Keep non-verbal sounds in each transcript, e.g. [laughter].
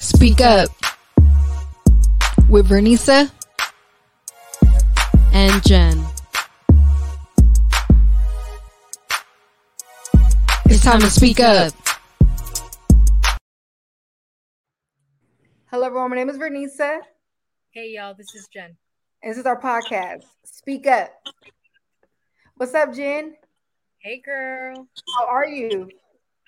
Speak Up with Vernisa and Jen. It's time to speak up. Hello, everyone. My name is Vernisa. Hey, y'all. This is Jen. And this is our podcast, Speak Up. What's up, Jen? Hey, girl. How are you?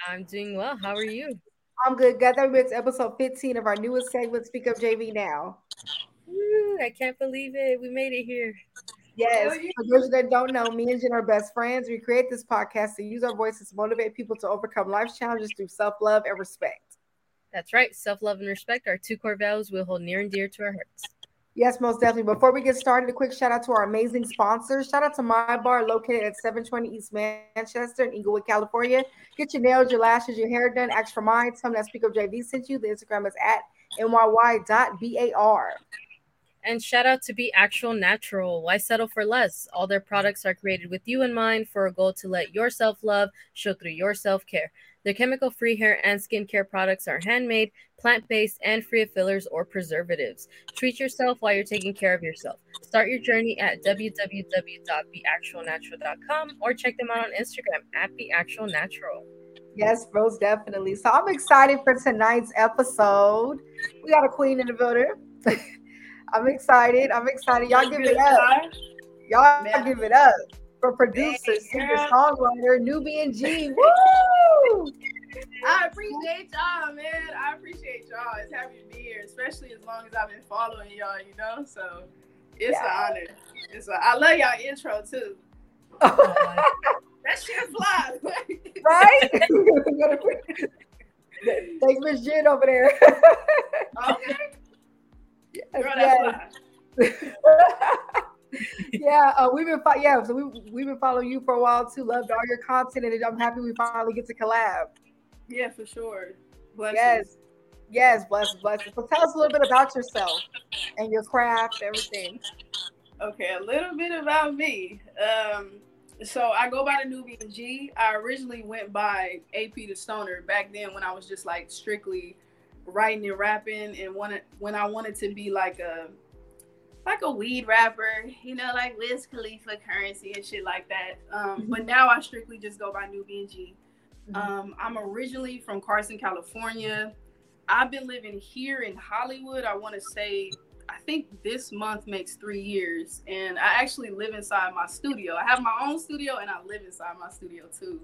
I'm doing well. How are you? I'm good. That episode 15 of our newest segment, Speak Up JV Now. Woo, I can't believe it. We made it here. Yes. For those that don't know, me and Jen are best friends. We create this podcast to use our voices to motivate people to overcome life's challenges through self love and respect. That's right. Self love and respect are two core values we hold near and dear to our hearts. Yes, most definitely. Before we get started, a quick shout out to our amazing sponsors. Shout out to Myy Bar, located at 720 East Manchester in Inglewood, California. Get your nails, your lashes, your hair done. Ask for mine. Tell that Speak Up JV sent you. The Instagram is at myy.bar. And shout out to Be Actual Natural. Why settle for less? All their products are created with you in mind for a goal to let your self love show through your self care. Their chemical free hair and skincare products are handmade, plant based, and free of fillers or preservatives. Treat yourself while you're taking care of yourself. Start your journey at www.beactualnatural.com or check them out on Instagram at beactualnatural. Yes, most definitely. So I'm excited for tonight's episode. We got a queen in the building. I'm excited. I'm excited. Y'all give it up. Y'all give it up for producer, singer, songwriter, Nubiiian G. [laughs] Woo! I appreciate y'all, man. I appreciate y'all. It's happy to be here, especially as long as I've been following y'all, you know. So it's yeah. an honor. It's a, I love y'all intro too. [laughs] that shit flies. [laughs] right? Thank Miss Jen over there. okay. Yes, Girl, yes. Yeah, uh, we've been fo- yeah, so we we've been following you for a while too. Loved all your content, and I'm happy we finally get to collab. Yeah, for sure. Bless yes, yes, bless, bless. So tell us a little bit about yourself and your craft, everything. Okay, a little bit about me. Um, so I go by the Nubiiian G. I originally went by AP the Stoner back then when I was just like strictly writing and rapping, and wanted when I wanted to be like a like a weed rapper, you know, like Wiz Khalifa, Curren$y, and shit like that. Um, mm-hmm. But now I strictly just go by Nubiiian G. Mm-hmm. Um, I'm originally from Carson, California. I've been living here in Hollywood. I want to say, I think this month makes three years, and I actually live inside my studio. I have my own studio, and I live inside my studio too.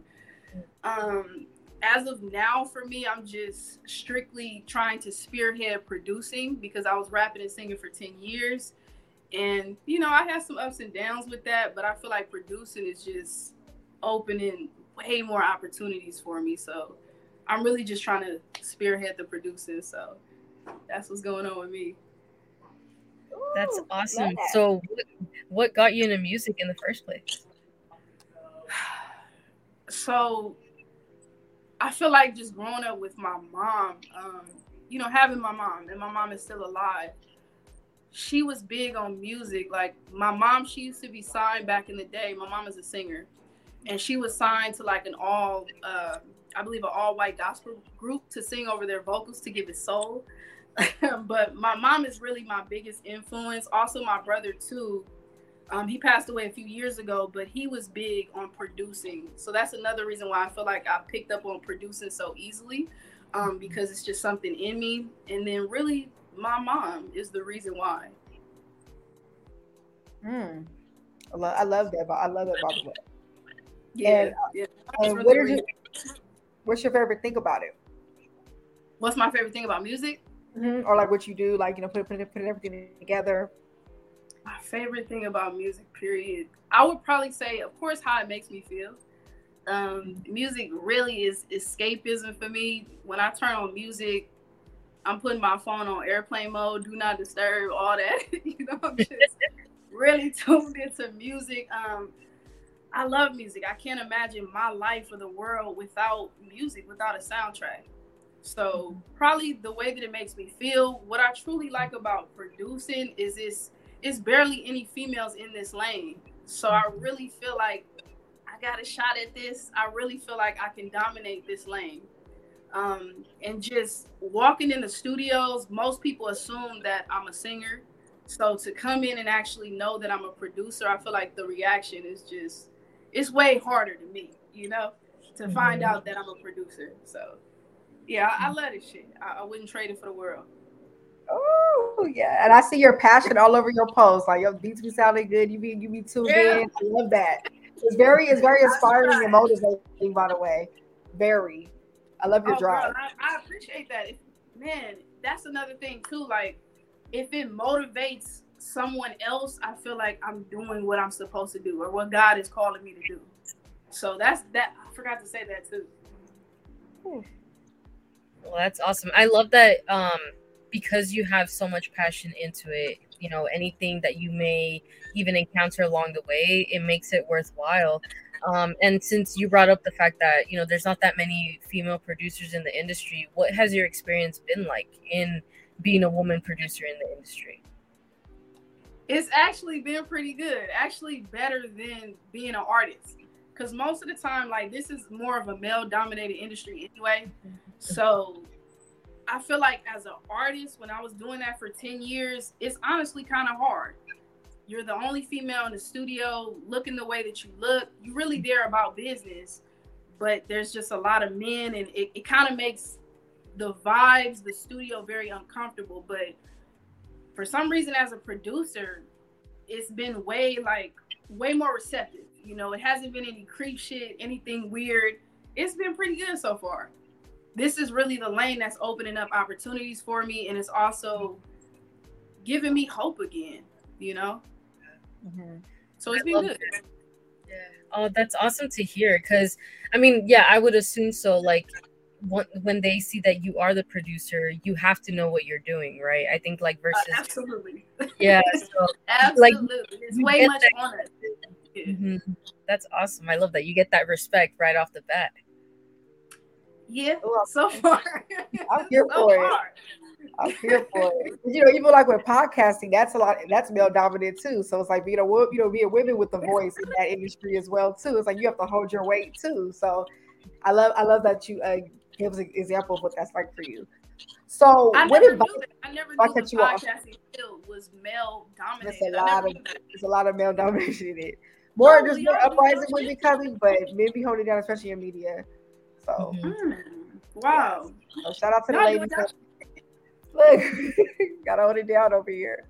Um, as of now, for me, I'm just strictly trying to spearhead producing because I was rapping and singing for 10 years. And, you know, I had some ups and downs with that, but I feel like producing is just opening way more opportunities for me. So I'm really just trying to spearhead the producing. So that's what's going on with me. That's awesome. So, what, what got you into music in the first place? [sighs] So, I feel like just growing up with my mom, um, you know, having my mom, and my mom is still alive she was big on music. Like my mom, she used to be signed back in the day. My mom is a singer, and she was signed to like an all, uh, I believe, an all-white gospel group to sing over their vocals to give it soul. [laughs] but my mom is really my biggest influence. Also, my brother too. Um, he passed away a few years ago, but he was big on producing. So that's another reason why I feel like I picked up on producing so easily, um, because it's just something in me. And then really my mom is the reason why. Hmm. I love, I love that. I love that. By the way. Yeah. And, yeah. and what you, what's your favorite thing about it? What's my favorite thing about music? Mm-hmm. Or like what you do, like you know, put put, put everything together. My favorite thing about music, period. I would probably say, of course, how it makes me feel. Um, music really is escapism for me. When I turn on music, I'm putting my phone on airplane mode, do not disturb, all that. [laughs] you know, I'm just really [laughs] tuned into music. Um, I love music. I can't imagine my life or the world without music, without a soundtrack. So probably the way that it makes me feel. What I truly like about producing is this it's barely any females in this lane. So I really feel like I got a shot at this. I really feel like I can dominate this lane. Um, and just walking in the studios, most people assume that I'm a singer. So to come in and actually know that I'm a producer, I feel like the reaction is just it's way harder to me, you know, to mm-hmm. find out that I'm a producer. So yeah, I, I love this shit. I, I wouldn't trade it for the world. Oh yeah, and I see your passion all over your posts. Like your beats be sounding good. You be you be tuned yeah. in. I love that. It's very it's very inspiring and motivating. By the way, very. I love your oh, drive. Girl, I, I, appreciate that. If, man, that's another thing too. Like if it motivates someone else, I feel like I'm doing what I'm supposed to do or what God is calling me to do. So that's that. I forgot to say that too. Well, that's awesome. I love that. Um, because you have so much passion into it you know anything that you may even encounter along the way it makes it worthwhile um, and since you brought up the fact that you know there's not that many female producers in the industry what has your experience been like in being a woman producer in the industry it's actually been pretty good actually better than being an artist because most of the time like this is more of a male dominated industry anyway mm-hmm. so I feel like as an artist, when I was doing that for 10 years, it's honestly kind of hard. You're the only female in the studio looking the way that you look. You really there about business, but there's just a lot of men, and it, it kind of makes the vibes, the studio very uncomfortable. But for some reason, as a producer, it's been way like way more receptive. You know, it hasn't been any creep shit, anything weird. It's been pretty good so far this is really the lane that's opening up opportunities for me and it's also giving me hope again you know mm-hmm. so it's been good yeah oh that's awesome to hear because i mean yeah i would assume so like when they see that you are the producer you have to know what you're doing right i think like uh, versus uh, absolutely [laughs] yeah [laughs] so, absolutely like, it's way much on it [laughs] mm-hmm. that's awesome i love that you get that respect right off the bat yeah, well, so far. I'm here so for far. it. I'm here for it. You know, even like with podcasting, that's a lot. That's male dominant too. So it's like being a you know being women with the voice in that industry as well too. It's like you have to hold your weight too. So I love I love that you uh, give us an example of what that's like for you. So I never advice, knew that. I never knew the podcasting field was male dominated. There's a lot of there's a lot of male [laughs] domination in it. More no, just more uprising women coming, but men be holding down, especially in media. So, mm-hmm. wow. So shout out to the ladies. Look, [laughs] gotta hold it down over here.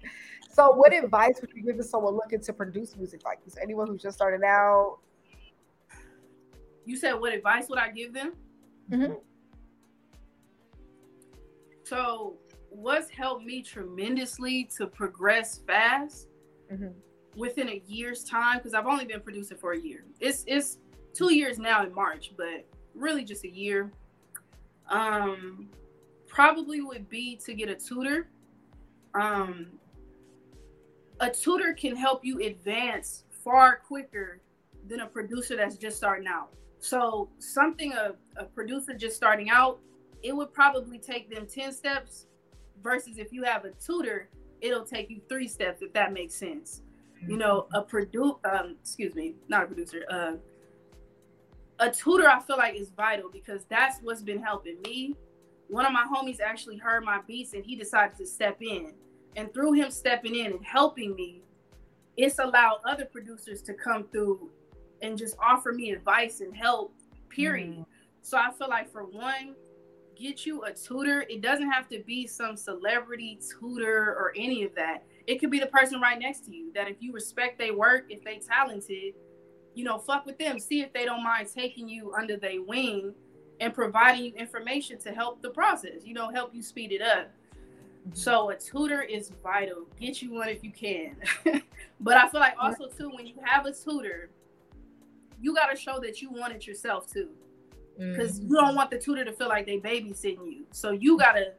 So, what advice would you give to someone looking to produce music like this? Anyone who's just starting out? You said, what advice would I give them? Mm-hmm. So, what's helped me tremendously to progress fast mm-hmm. within a year's time? Because I've only been producing for a year. It's it's two years now in March, but really just a year. Um, probably would be to get a tutor. Um, a tutor can help you advance far quicker than a producer that's just starting out. So something a, a producer just starting out, it would probably take them 10 steps versus if you have a tutor, it'll take you three steps if that makes sense. You know, a produce um excuse me, not a producer, uh a tutor I feel like is vital because that's what's been helping me. One of my homies actually heard my beats and he decided to step in. And through him stepping in and helping me, it's allowed other producers to come through and just offer me advice and help, period. Mm. So I feel like for one, get you a tutor. It doesn't have to be some celebrity tutor or any of that. It could be the person right next to you that if you respect their work, if they talented, you know, fuck with them. See if they don't mind taking you under their wing and providing you information to help the process, you know, help you speed it up. Mm-hmm. So a tutor is vital. Get you one if you can. [laughs] but I feel like also too, when you have a tutor, you gotta show that you want it yourself too. Because mm-hmm. you don't want the tutor to feel like they babysitting you. So you gotta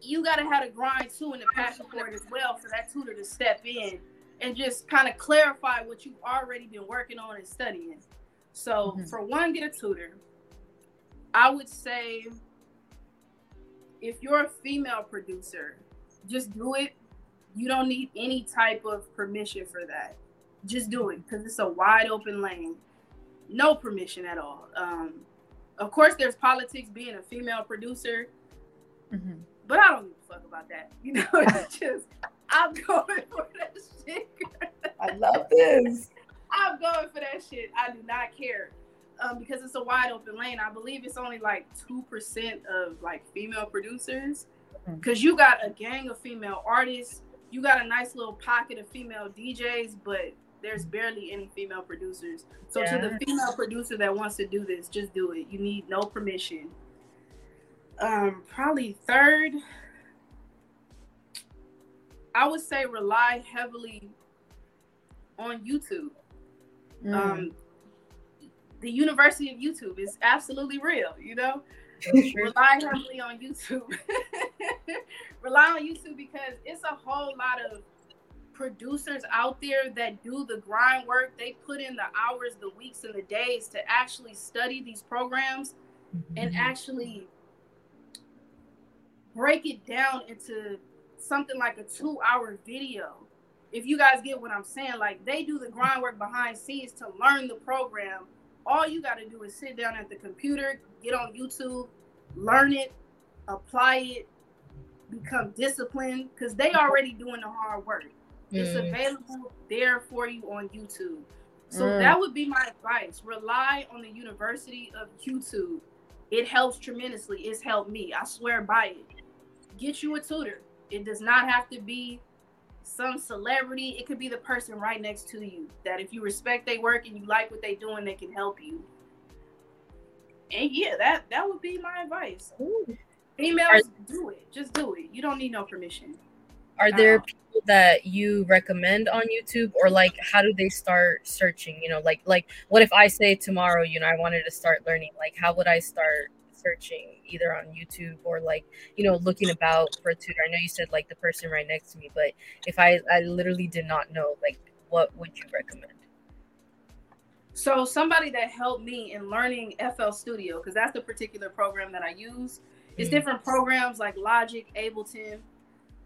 you gotta have a grind too and the passion for it as well for that tutor to step in and just kind of clarify what you've already been working on and studying. So, mm-hmm. for one, get a tutor. I would say if you're a female producer, just do it. You don't need any type of permission for that. Just do it because it's a wide open lane. No permission at all. Um, Of course, there's politics being a female producer, Mhm. but I don't give a fuck about that. [laughs] You know, it's [laughs] just I'm going for that shit. I love this. [laughs] I'm going for that shit. I do not care. Um, because it's a wide open lane. I believe it's only like two percent of like female producers. Mhm. Cause you got a gang of female artists, you got a nice little pocket of female DJs, but there's barely any female producers. So to the female producer that wants to do this, just do it. You need no permission. Um, probably third, I would say rely heavily on YouTube. Mm. Um, the University of YouTube is absolutely real, you know. Rely heavily on YouTube. [laughs] Rely on YouTube because it's a whole lot of producers out there that do the grind work. They put in the hours, the weeks, and the days to actually study these programs mm-hmm. and actually break it down into something like a two hour video. If you guys get what I'm saying, like they do the grind work behind scenes to learn the program. All you got to do is sit down at the computer, get on YouTube, learn it, apply it, become disciplined because they already doing the hard work. It's Mm. available there for you on YouTube. So Mm. that would be my advice. Rely on the University of YouTube. It helps tremendously. It's helped me. I swear by it. Get you a tutor. It does not have to be some celebrity. It could be the person right next to you that if you respect their work and you like what they're doing, they can help you. And yeah, that that would be my advice. Females, do it. Just do it. You don't need no permission. Are there Uh, people that you recommend on YouTube, or like how do they start searching? You know, like like what if I say tomorrow, you know, I wanted to start learning, like how would I start searching either on YouTube or like you know looking about for a tutor? I know you said like the person right next to me, but if I I literally did not know, like what would you recommend? So somebody that helped me in learning FL Studio, because that's the particular program that I use. It's Mm. different programs like Logic, Ableton.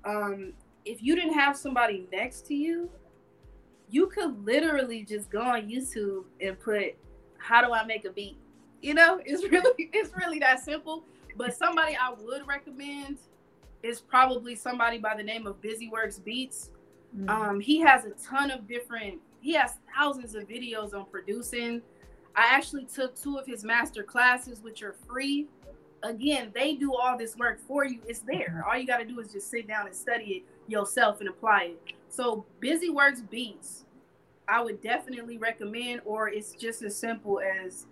Um, if you didn't have somebody next to you, you could literally just go on YouTube and put how do I make a beat? You know, [laughs] it's really it's really that simple. But somebody I would recommend is probably somebody by the name of BusyWorks Beats. Mm. Um, he has a ton of different. He has thousands of videos on producing. I actually took two of his master classes, which are free. Again, they do all this work for you. It's there. All you got to do is just sit down and study it yourself and apply it. So, BusyWorks Beats, I would definitely recommend, or it's just as simple as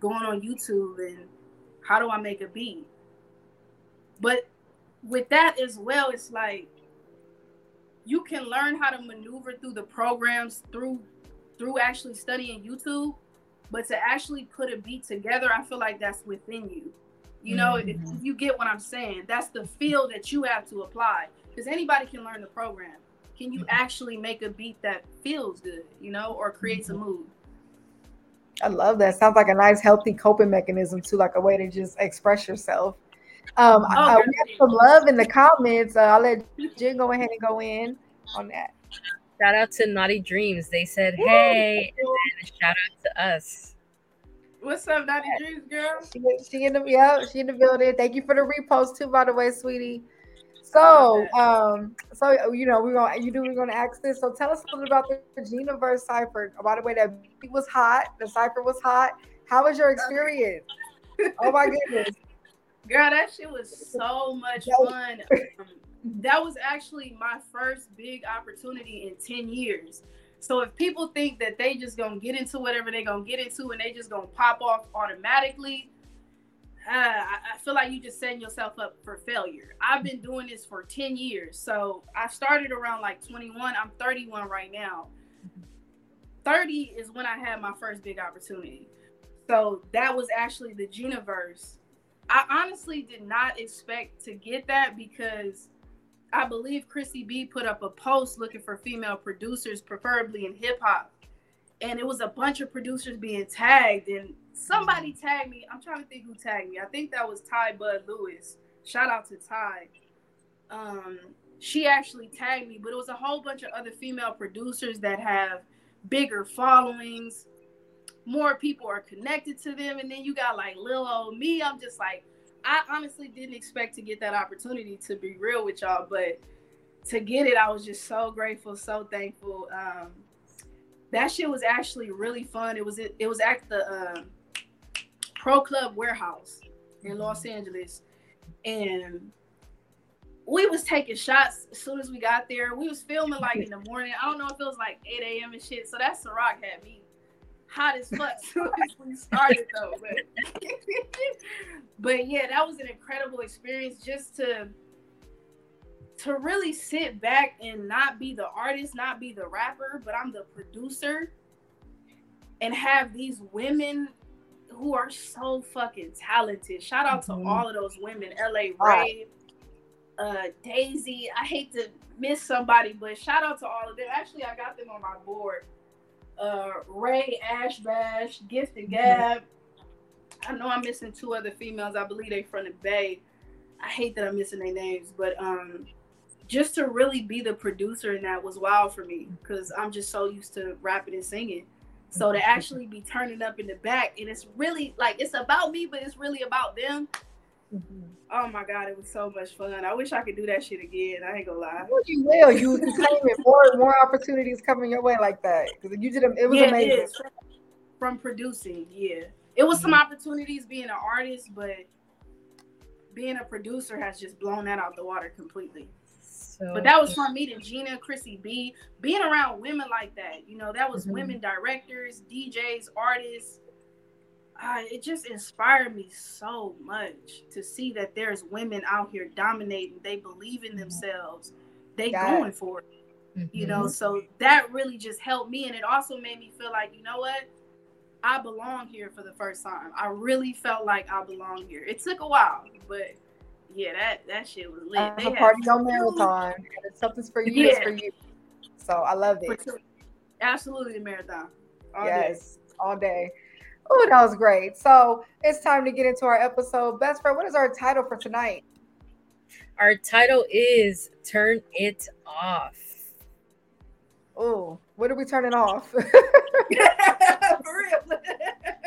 going on YouTube and how do I make a beat. But with that as well, it's like you can learn how to maneuver through the programs through through actually studying YouTube, but to actually put a beat together, I feel like that's within you. You know, if Mhm. you get what I'm saying, that's the feel that you have to apply. Because anybody can learn the program. Can you actually make a beat that feels good, you know, or creates a mood? I love that. Sounds like a nice, healthy coping mechanism too, like a way to just express yourself. Um, Oh, we definitely. have some love in the comments. Uh, I'll let Jen go ahead and go in on that. Shout out to Naughty Dreams. They said, Woo! "Hey," and shout out to us. What's up, Naughty Dreams, girl? She, she in the yeah, she in the building. Thank you for the repost too, by the way, sweetie. So, um, so you know, we're gonna you we were gonna ask this. So tell us a little about the Geniverse cipher. By the way, that beat was hot. The cipher was hot. How was your experience? Oh my goodness. [laughs] Girl, that shit was so much fun. Um, that was actually my first big opportunity in 10 years. So if people think that they just gonna get into whatever they gonna get into and they just gonna pop off automatically, uh, I, feel like you just setting yourself up for failure. I've been doing this for 10 years. So I started around like 21. I'm 31 right now. 30 is when I had my first big opportunity. So that was actually the Geniverse. I honestly did not expect to get that because I believe Chrissy B put up a post looking for female producers, preferably in hip hop. And it was a bunch of producers being tagged, and somebody tagged me. I'm trying to think who tagged me. I think that was Ty Bud Lewis. Shout out to Ty. Um, she actually tagged me, but it was a whole bunch of other female producers that have bigger followings. more people are connected to them. And then you got like lil old me. I'm just like, I honestly didn't expect to get that opportunity to be real with y'all, but to get it, I was just so grateful, so thankful. Um, that shit was actually really fun. It was it, it was at the uh, Pro Club Warehouse in Los Angeles, and we was taking shots as soon as we got there. We was filming like in the [laughs] morning. I don't know if it was like 8 a.m. and shit. So that Ciroc had me hot as fuck [laughs] as soon as we started though. But, [laughs] but yeah, that was an incredible experience just to to really sit back and not be the artist, not be the rapper, but I'm the producer and have these women who are so fucking talented. Shout out mm-hmm. to all of those women, LA Ray, uh, Daisy. I hate to miss somebody, but shout out to all of them. Actually, I got them on my board. Uh, Ray, Ash Bash, Gifted Gab. I know I'm missing two other females. I believe they from the Bay. I hate that I'm missing their names, but um, just to really be the producer in that was wild for me because I'm just so used to rapping and singing. So to actually be turning up in the back and it's really like it's about me, but it's really about them. Mm-hmm. Oh my god, it was so much fun. I wish I could do that shit again. I ain't gonna lie. Well, you will. You claiming more and more opportunities coming your way like that because you did. It was yeah, amazing. It From producing, yeah, it was some mm-hmm. opportunities being an artist, but being a producer has just blown that out the water completely. So, but that was from meeting Gina, Chrissy B, being around women like that. You know, that was mm-hmm. women directors, DJs, artists. Uh, it just inspired me so much to see that there's women out here dominating. They believe in mm-hmm. themselves. They going for it. Mm-hmm. You know, so that really just helped me, and it also made me feel like, you know what, I belong here for the first time. I really felt like I belong here. It took a while, but yeah, that that shit was lit. Uh, a party on marathon. Something's for you, yeah. it's for you. So I love it. Absolutely, the marathon. All yes, day. all day. Oh, that was great. So it's time to get into our episode. Best friend, what is our title for tonight? Our title is Turn It Off. Oh, what are we turning off? [laughs] [laughs] for real.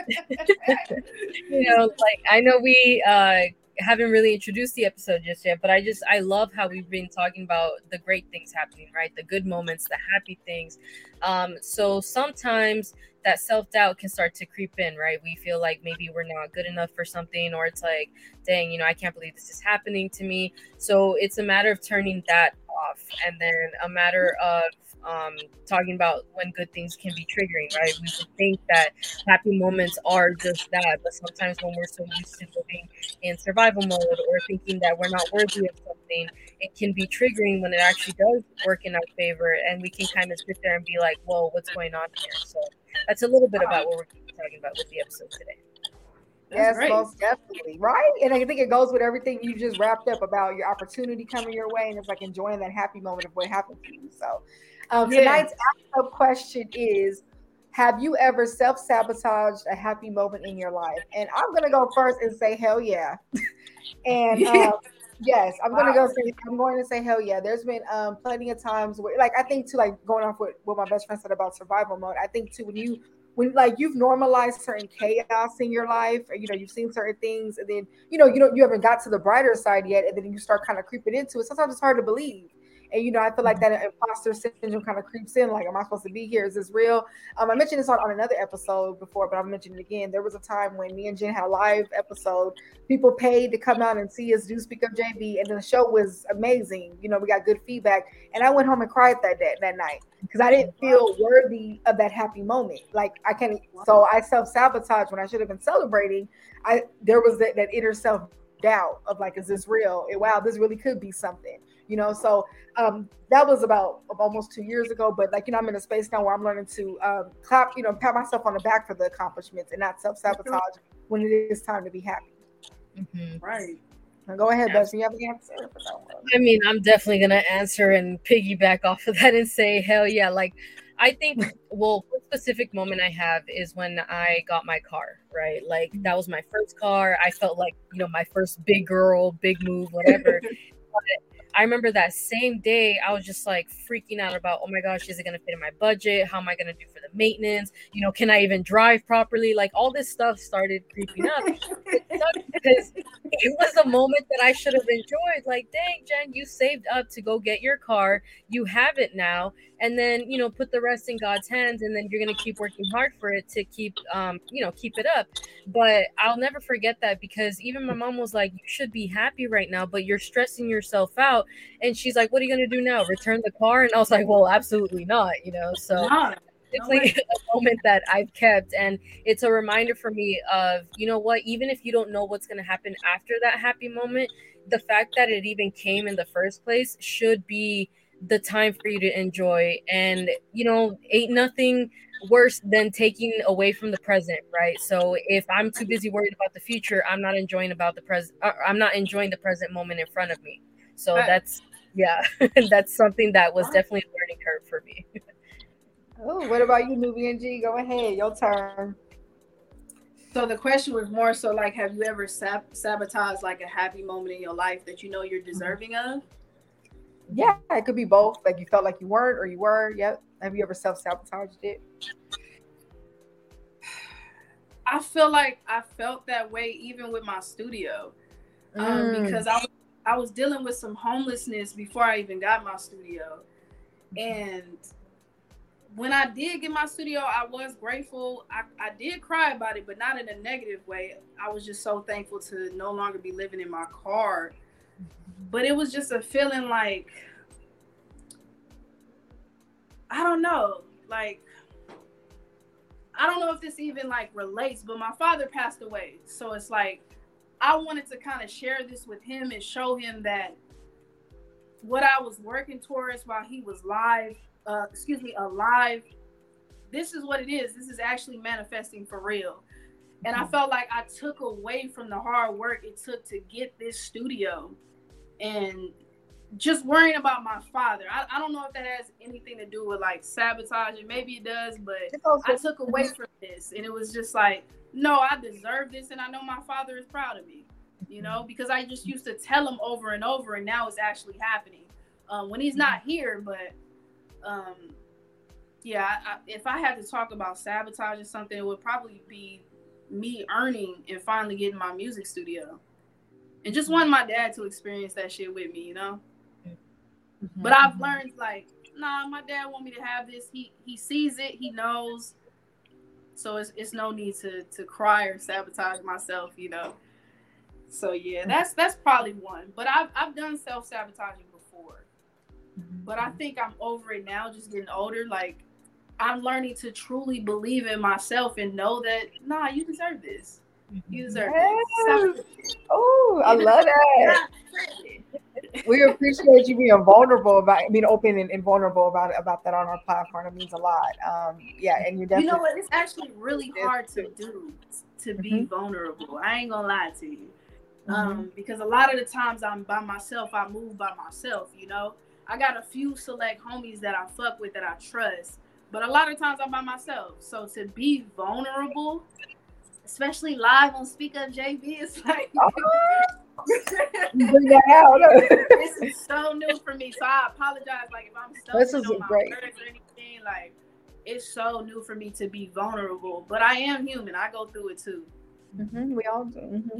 [laughs] you know, like I know we uh haven't really introduced the episode just yet, but I just I love how we've been talking about the great things happening, right? The good moments, the happy things. Um, so sometimes that self doubt can start to creep in, right? We feel like maybe we're not good enough for something, or it's like, dang, you know, I can't believe this is happening to me. So it's a matter of turning that off, and then a matter of um, talking about when good things can be triggering, right? We think that happy moments are just that, but sometimes when we're so used to living in survival mode or thinking that we're not worthy of something, it can be triggering when it actually does work in our favor, and we can kind of sit there and be like, "Whoa, what's going on here?" So that's a little bit about what we're talking about with the episode today. That's yes, most definitely. Right. And I think it goes with everything you just wrapped up about your opportunity coming your way. And it's like enjoying that happy moment of what happened to you. So um, yeah. tonight's question is Have you ever self sabotaged a happy moment in your life? And I'm going to go first and say, Hell yeah. [laughs] and um, yes, I'm wow. going to go say, I'm going to say, Hell yeah. There's been um, plenty of times where, like, I think, too, like going off with what my best friend said about survival mode, I think, too, when you when like you've normalized certain chaos in your life or you know you've seen certain things and then you know you don't you haven't got to the brighter side yet and then you start kind of creeping into it sometimes it's hard to believe and you know, I feel like that imposter syndrome kind of creeps in. Like, am I supposed to be here? Is this real? Um, I mentioned this on, on another episode before, but I'll mention it again. There was a time when me and Jen had a live episode. People paid to come out and see us do Speak Up JV, and the show was amazing. You know, we got good feedback, and I went home and cried that day, that night because I didn't feel worthy of that happy moment. Like I can't. So I self sabotage when I should have been celebrating. I there was that, that inner self doubt of like, is this real? Wow, this really could be something you know so um, that was about almost two years ago but like you know i'm in a space now where i'm learning to um, clap you know pat myself on the back for the accomplishments and not self-sabotage when it is time to be happy mm-hmm. right now go ahead, Bess. You have an answer for that one. I mean, I'm definitely gonna answer and piggyback off of that and say, hell yeah! Like, I think, well, one specific moment I have is when I got my car. Right, like that was my first car. I felt like you know my first big girl, big move, whatever. [laughs] I remember that same day, I was just like freaking out about, oh my gosh, is it gonna fit in my budget? How am I gonna do for the maintenance? You know, can I even drive properly? Like all this stuff started creeping up because [laughs] it was a moment that I should have enjoyed. Like, dang, Jen, you saved up to go get your car, you have it now, and then you know, put the rest in God's hands, and then you're gonna keep working hard for it to keep, um, you know, keep it up. But I'll never forget that because even my mom was like, you should be happy right now, but you're stressing yourself out. And she's like, what are you gonna do now? Return the car? And I was like, well, absolutely not, you know. So it's [laughs] like a moment that I've kept, and it's a reminder for me of, you know what, even if you don't know what's gonna happen after that happy moment, the fact that it even came in the first place should be the time for you to enjoy. And you know, ain't nothing worse than taking away from the present, right? So if I'm too busy worried about the future, I'm not enjoying about the present. Uh, I'm not enjoying the present moment in front of me. So right. that's yeah, [laughs] that's something that was definitely a learning curve for me. [laughs] oh, what about you, Nubiiian G? Go ahead, your turn. So the question was more so like, have you ever sab- sabotaged like a happy moment in your life that you know you're deserving of? Yeah, it could be both. Like you felt like you weren't or you were. Yep. Have you ever self sabotaged it? I feel like I felt that way even with my studio, um, mm. because I was I was dealing with some homelessness before I even got my studio, and when I did get my studio, I was grateful. I, I did cry about it, but not in a negative way. I was just so thankful to no longer be living in my car. But it was just a feeling like I don't know. Like, I don't know if this even like relates, but my father passed away. So it's like, I wanted to kind of share this with him and show him that what I was working towards while he was live, uh, excuse me, alive, this is what it is. This is actually manifesting for real. And I mm-hmm. felt like I took away from the hard work it took to get this studio. And just worrying about my father. I, I don't know if that has anything to do with like sabotaging. Maybe it does, but I took away from this and it was just like, no, I deserve this and I know my father is proud of me, you know, because I just used to tell him over and over and now it's actually happening. Um, when he's not here, but um, yeah, I, if I had to talk about sabotaging something, it would probably be me earning and finally getting my music studio. And just wanting my dad to experience that shit with me, you know? Mm-hmm. But I've learned like, nah, my dad want me to have this. He he sees it, he knows. So it's it's no need to to cry or sabotage myself, you know. So yeah, mm-hmm. that's that's probably one. But I've I've done self sabotaging before. Mm-hmm. But I think I'm over it now, just getting older. Like I'm learning to truly believe in myself and know that nah, you deserve this. Deserve yes. Oh, I love that we appreciate you being vulnerable about being open and, and, vulnerable about about that on our platform. It means a lot. Um, yeah, and you're definitely. You know what? It's actually really hard to do to be mm-hmm. vulnerable. I ain't gonna lie to you, mm-hmm. um, because a lot of the times I'm by myself. I move by myself. You know, I got a few select homies that I fuck with that I trust, but a lot of times I'm by myself. So to be vulnerable, especially live on Speak Up JV, it's like. Oh [laughs] Bring that out. this is so new for me, so I apologize. Like if I'm stuck this is great. or anything, like it's so new for me to be vulnerable. But I am human. I go through it too. Mm-hmm, we all do. Mm-hmm.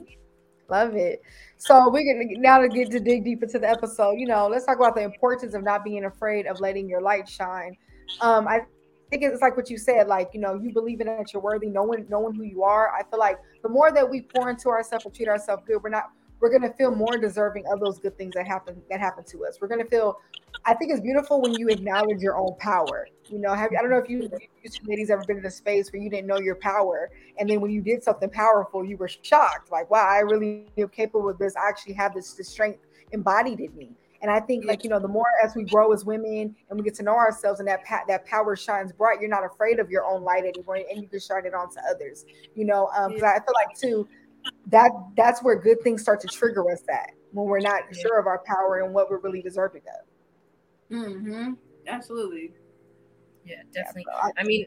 Love it. So we're gonna now to get to dig deep into the episode. You know, let's talk about the importance of not being afraid of letting your light shine. Um, I think it's like what you said, like, you know, you believe in that you're worthy, knowing knowing who you are. I feel like the more that we pour into ourselves and treat ourselves good, we're not we're to feel more deserving of those good things that happen that happen to us. We're to feel I think it's beautiful when you acknowledge your own power. You know, have I don't know if you, you ladies ever been in a space where you didn't know your power, and then when you did something powerful, you were shocked, like, wow, I really am capable of this. I actually have this, this strength embodied in me. And I think, like you know, the more as we grow as women and we get to know ourselves, and that pa- that power shines bright, you're not afraid of your own light anymore, and you can shine it on to others. You know, um, I feel like too, that that's where good things start to trigger us at when we're not sure of our power and what we're really deserving of. Mm-hmm. Absolutely. Yeah, definitely. Yeah, I, I mean,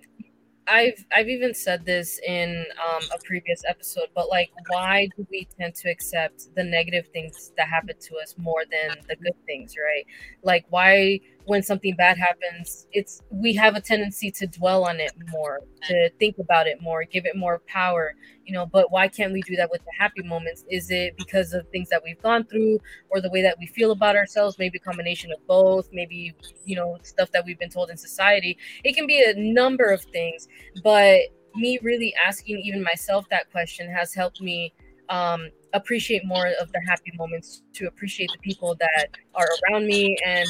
I've I've even said this in um, a previous episode, but like, why do we tend to accept the negative things that happen to us more than the good things, right? Like, why when something bad happens, it's we have a tendency to dwell on it more, to think about it more, give it more power, you know. But why can't we do that with the happy moments? Is it because of things that we've gone through, or the way that we feel about ourselves? Maybe a combination of both. Maybe you know stuff that we've been told in society. It can be a number of things, but me really asking even myself that question has helped me um, appreciate more of the happy moments, to appreciate the people that are around me, and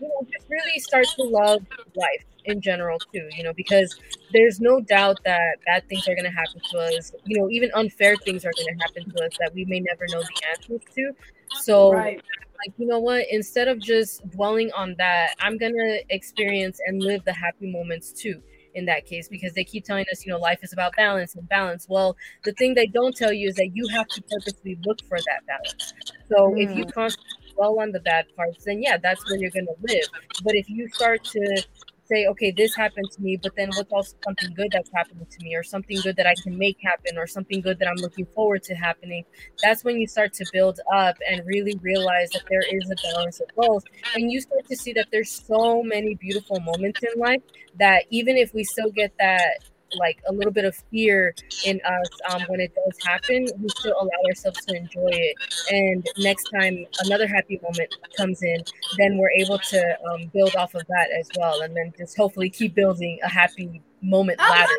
you know, just really start to love life in general too. You know, because there's no doubt that bad things are going to happen to us. You know, even unfair things are going to happen to us that we may never know the answers to. So. Right. Like, you know what? Instead of just dwelling on that, I'm gonna experience and live the happy moments too in that case because they keep telling us, you know, life is about balance and balance. Well, the thing they don't tell you is that you have to purposely look for that balance. So mm. if you mm. constantly dwell on the bad parts, then yeah, that's where you're gonna live. But if you start to say, okay, this happened to me, but then what's also something good that's happening to me, or something good that I can make happen, or something good that I'm looking forward to happening. That's when you start to build up and really realize that there is a balance of both. And you start to see that there's so many beautiful moments in life that even if we still get that like a little bit of fear in us um, when it does happen, we still allow ourselves to enjoy it. And next time another happy moment comes in, then we're able to um, build off of that as well, and then just hopefully keep building a happy moment ladder.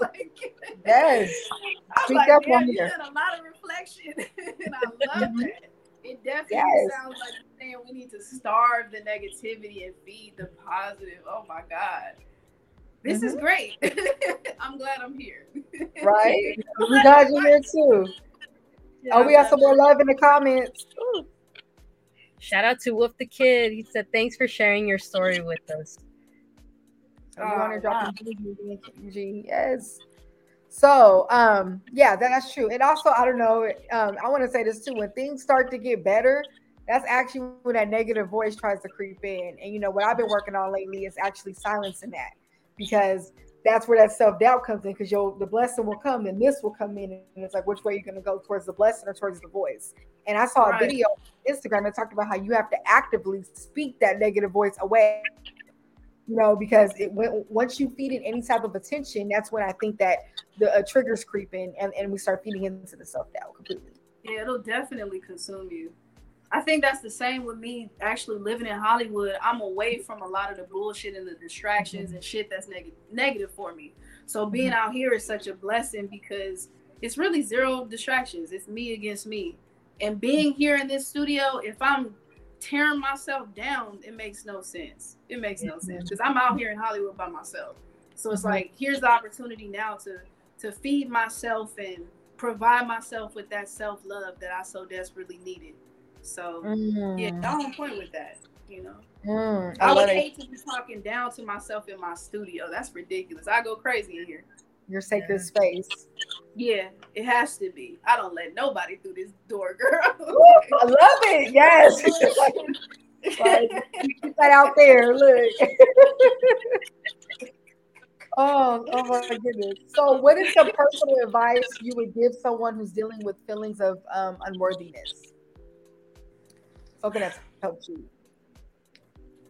like, [laughs] yes, speak like, up on here. A lot of reflection, [laughs] and I love that. It definitely yes. sounds like saying we need to starve the negativity and feed the positive. Oh my god this mm-hmm. is great. [laughs] I'm glad I'm here. [laughs] right? We glad you're here too. Yeah, oh, we got some more love in the comments. Ooh. Shout out to Wolf the Kid. He said, Thanks for sharing your story with us. Oh, you want to drop G? Yes. So, um, yeah, that's true. And also, I don't know, um, I want to say this too. When things start to get better, that's actually when that negative voice tries to creep in. And you know, what I've been working on lately is actually silencing that because that's where that self doubt comes in because the blessing will come and this will come in and it's like which way you're going to go towards the blessing or towards the voice. And I saw a video on Instagram that talked about how you have to actively speak that negative voice away. You know, because it when, once you feed it any type of attention, that's when I think that the uh, triggers creep in and, and we start feeding into the self doubt completely. Yeah, it'll definitely consume you. I think that's the same with me actually living in Hollywood. I'm away from a lot of the bullshit and the distractions mm-hmm. and shit that's neg- negative for me. So being out here is such a blessing because it's really zero distractions. It's me against me. And being here in this studio, if I'm tearing myself down, it makes no sense. It makes no sense because I'm out here in Hollywood by myself. So it's mm-hmm. like here's the opportunity now to to feed myself and provide myself with that self love that I so desperately needed. So mm. yeah, I'm on point with that. You know, mm, I, I would hate to be talking down to myself in my studio. That's ridiculous. I go crazy in here. Your sacred yeah. space. Yeah, it has to be. I don't let nobody through this door, girl. [laughs] Ooh, I love it. Yes. [laughs] like, keep that out there. Look. [laughs] Oh, oh my goodness. So, what is some personal advice you would give someone who's dealing with feelings of um, unworthiness? Something that's helped you.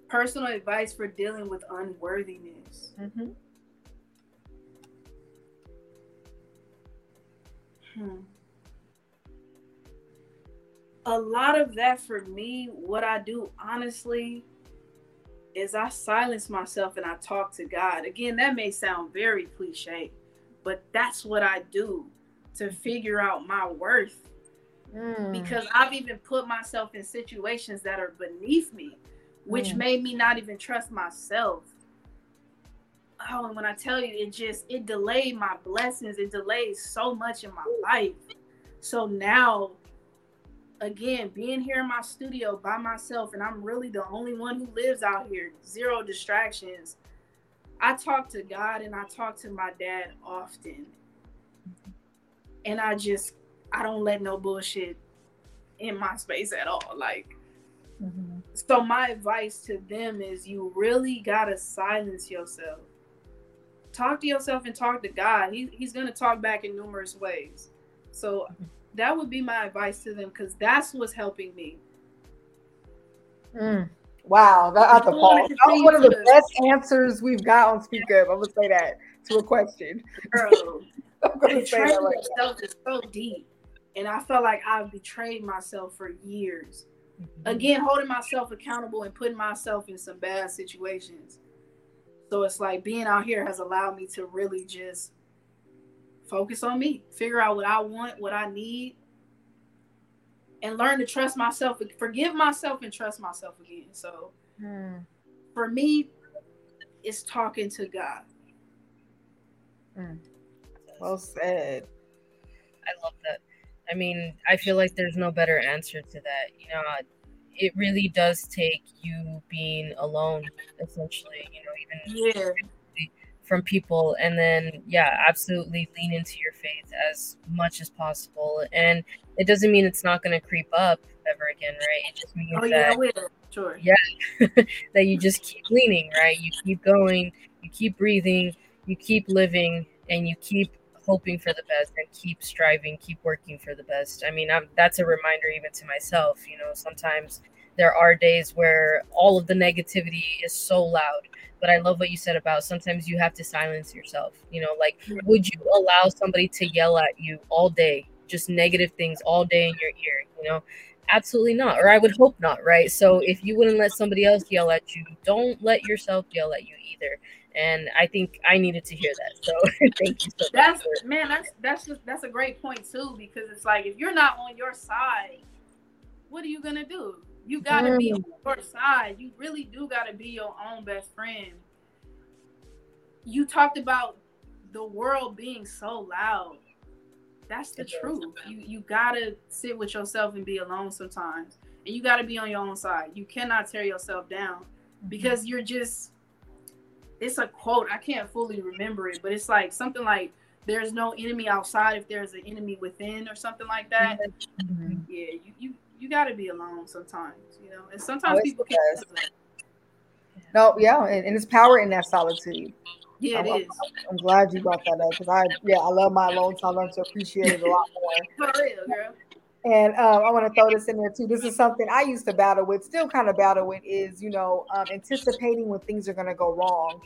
Personal advice for dealing with unworthiness. Mm-hmm. Hmm. A lot of that for me, what I do honestly is I silence myself and I talk to God. Again, that may sound very cliche, but that's what I do to figure out my worth mm. because I've even put myself in situations that are beneath me, which mm. made me not even trust myself. Oh, and when I tell you, it just it delayed my blessings. It delayed so much in my life. So now, again, being here in my studio by myself, and I'm really the only one who lives out here, zero distractions. I talk to God and I talk to my dad often. And I just I don't let no bullshit in my space at all. Like, mm-hmm. so my advice to them is you really gotta silence yourself. talk to yourself and talk to God. He, he's going to talk back in numerous ways. So that would be my advice to them because that's what's helping me. Mm. Wow, that, the That was one of the best answers we've got on Speak Up. I'm gonna say that to a question. Girl, [laughs] betraying right yourself is so deep, and I felt like I've betrayed myself for years. Mm-hmm. Again, holding myself accountable and putting myself in some bad situations. So it's like being out here has allowed me to really just focus on me, figure out what I want, what I need, and learn to trust myself, forgive myself, and trust myself again. So hmm. for me, it's talking to God. Hmm. Well said. I love that. I mean, I feel like there's no better answer to that. You know, it really does take you being alone, essentially. You know, even yeah from people and then yeah absolutely lean into your faith as much as possible and it doesn't mean it's not going to creep up ever again right it just means oh, that oh, yeah, sure yeah [laughs] that you just keep leaning right you keep going you keep breathing you keep living and you keep hoping for the best and keep striving keep working for the best i mean I'm, that's a reminder even to myself you know sometimes there are days where all of the negativity is so loud but I love what you said about sometimes you have to silence yourself. You know, like would you allow somebody to yell at you all day, just negative things all day in your ear? You know, absolutely not. Or I would hope not, right? So if you wouldn't let somebody else yell at you, don't let yourself yell at you either. And I think I needed to hear that. So [laughs] thank you so that's, much. man, that's that's just that's a great point too, because it's like if you're not on your side, what are you gonna do? You gotta mm. be on your side. You really do gotta be your own best friend. You talked about the world being so loud. That's the truth. You you gotta sit with yourself and be alone sometimes. And you gotta be on your own side. You cannot tear yourself down mm-hmm. because you're just it's a quote. I can't fully remember it, but it's like something like there's no enemy outside if there's an enemy within or something like that. Mm-hmm. Yeah, you, you you got to be alone sometimes, you know. And sometimes oh, people can't. No, yeah, and, and it's power in that solitude. Yeah, I'm, it I'm, is. I'm, glad you brought that up because I, yeah, I love my alone time. I learned to appreciate it a lot more. For real, girl. And um, I want to throw [laughs] this in there too. This is something I used to battle with, still kind of battle with, is you know um, anticipating when things are going to go wrong.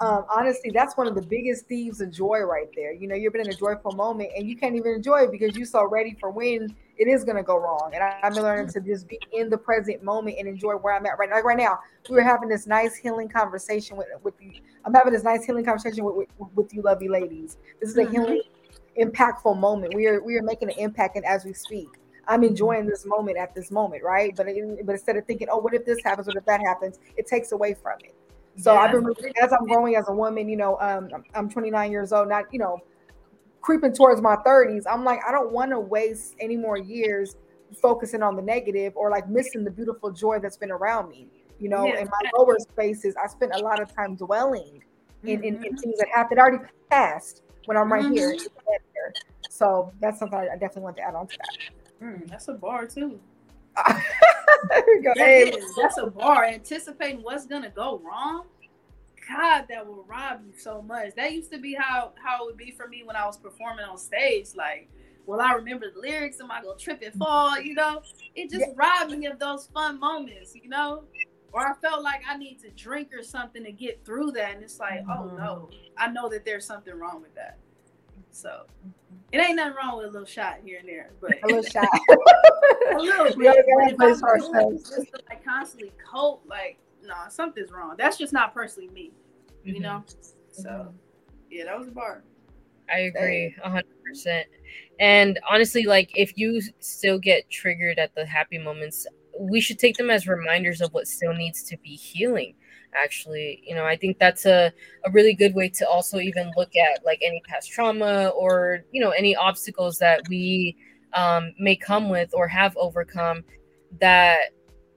Um, honestly, that's one of the biggest thieves of joy right there. You know, you've been in a joyful moment and you can't even enjoy it because you're so ready for when it is going to go wrong. And I, have been learning to just be in the present moment and enjoy where I'm at right now. Like right now, we were having this nice healing conversation with with you. I'm having this nice healing conversation with with, with you, lovely ladies. This is a mm-hmm. healing, impactful moment. We are we are making an impact, and as we speak. I'm enjoying this moment at this moment, right? But it, but instead of thinking, oh, what if this happens? What if that happens? It takes away from it. So yeah. I've been as I'm growing as a woman, you know, um, I'm 29 years old, not you know, creeping towards my 30s. I'm like, I don't want to waste any more years focusing on the negative or like missing the beautiful joy that's been around me. You know, yeah. in my lower spaces, I spent a lot of time dwelling in, mm-hmm. in, in, mm-hmm. things that happened already passed when I'm right mm-hmm. here. So that's something I definitely want to add on to that. Mm, that's a bar too. [laughs] that hey. is, that's a bar. Anticipating what's gonna go wrong. God, that will rob you so much. That used to be how how it would be for me when I was performing on stage. Like, well, I remember the lyrics. Am I gonna trip and fall? You know, it just yeah. robbed me of those fun moments. You know, or I felt like I need to drink or something to get through that. And it's like, mm-hmm. oh no, I know that there's something wrong with that. So it ain't nothing wrong with a little shot here and there, but a little [laughs] shot, a little bit. Just to like constantly cope, like no, nah, something's wrong. That's just not personally me, you mm-hmm. know. So mm-hmm. yeah, that was a bar. I agree, hundred percent. And honestly, like if you still get triggered at the happy moments, we should take them as reminders of what still needs to be healing actually you know i think that's a, a really good way to also even look at like any past trauma or you know any obstacles that we um, may come with or have overcome that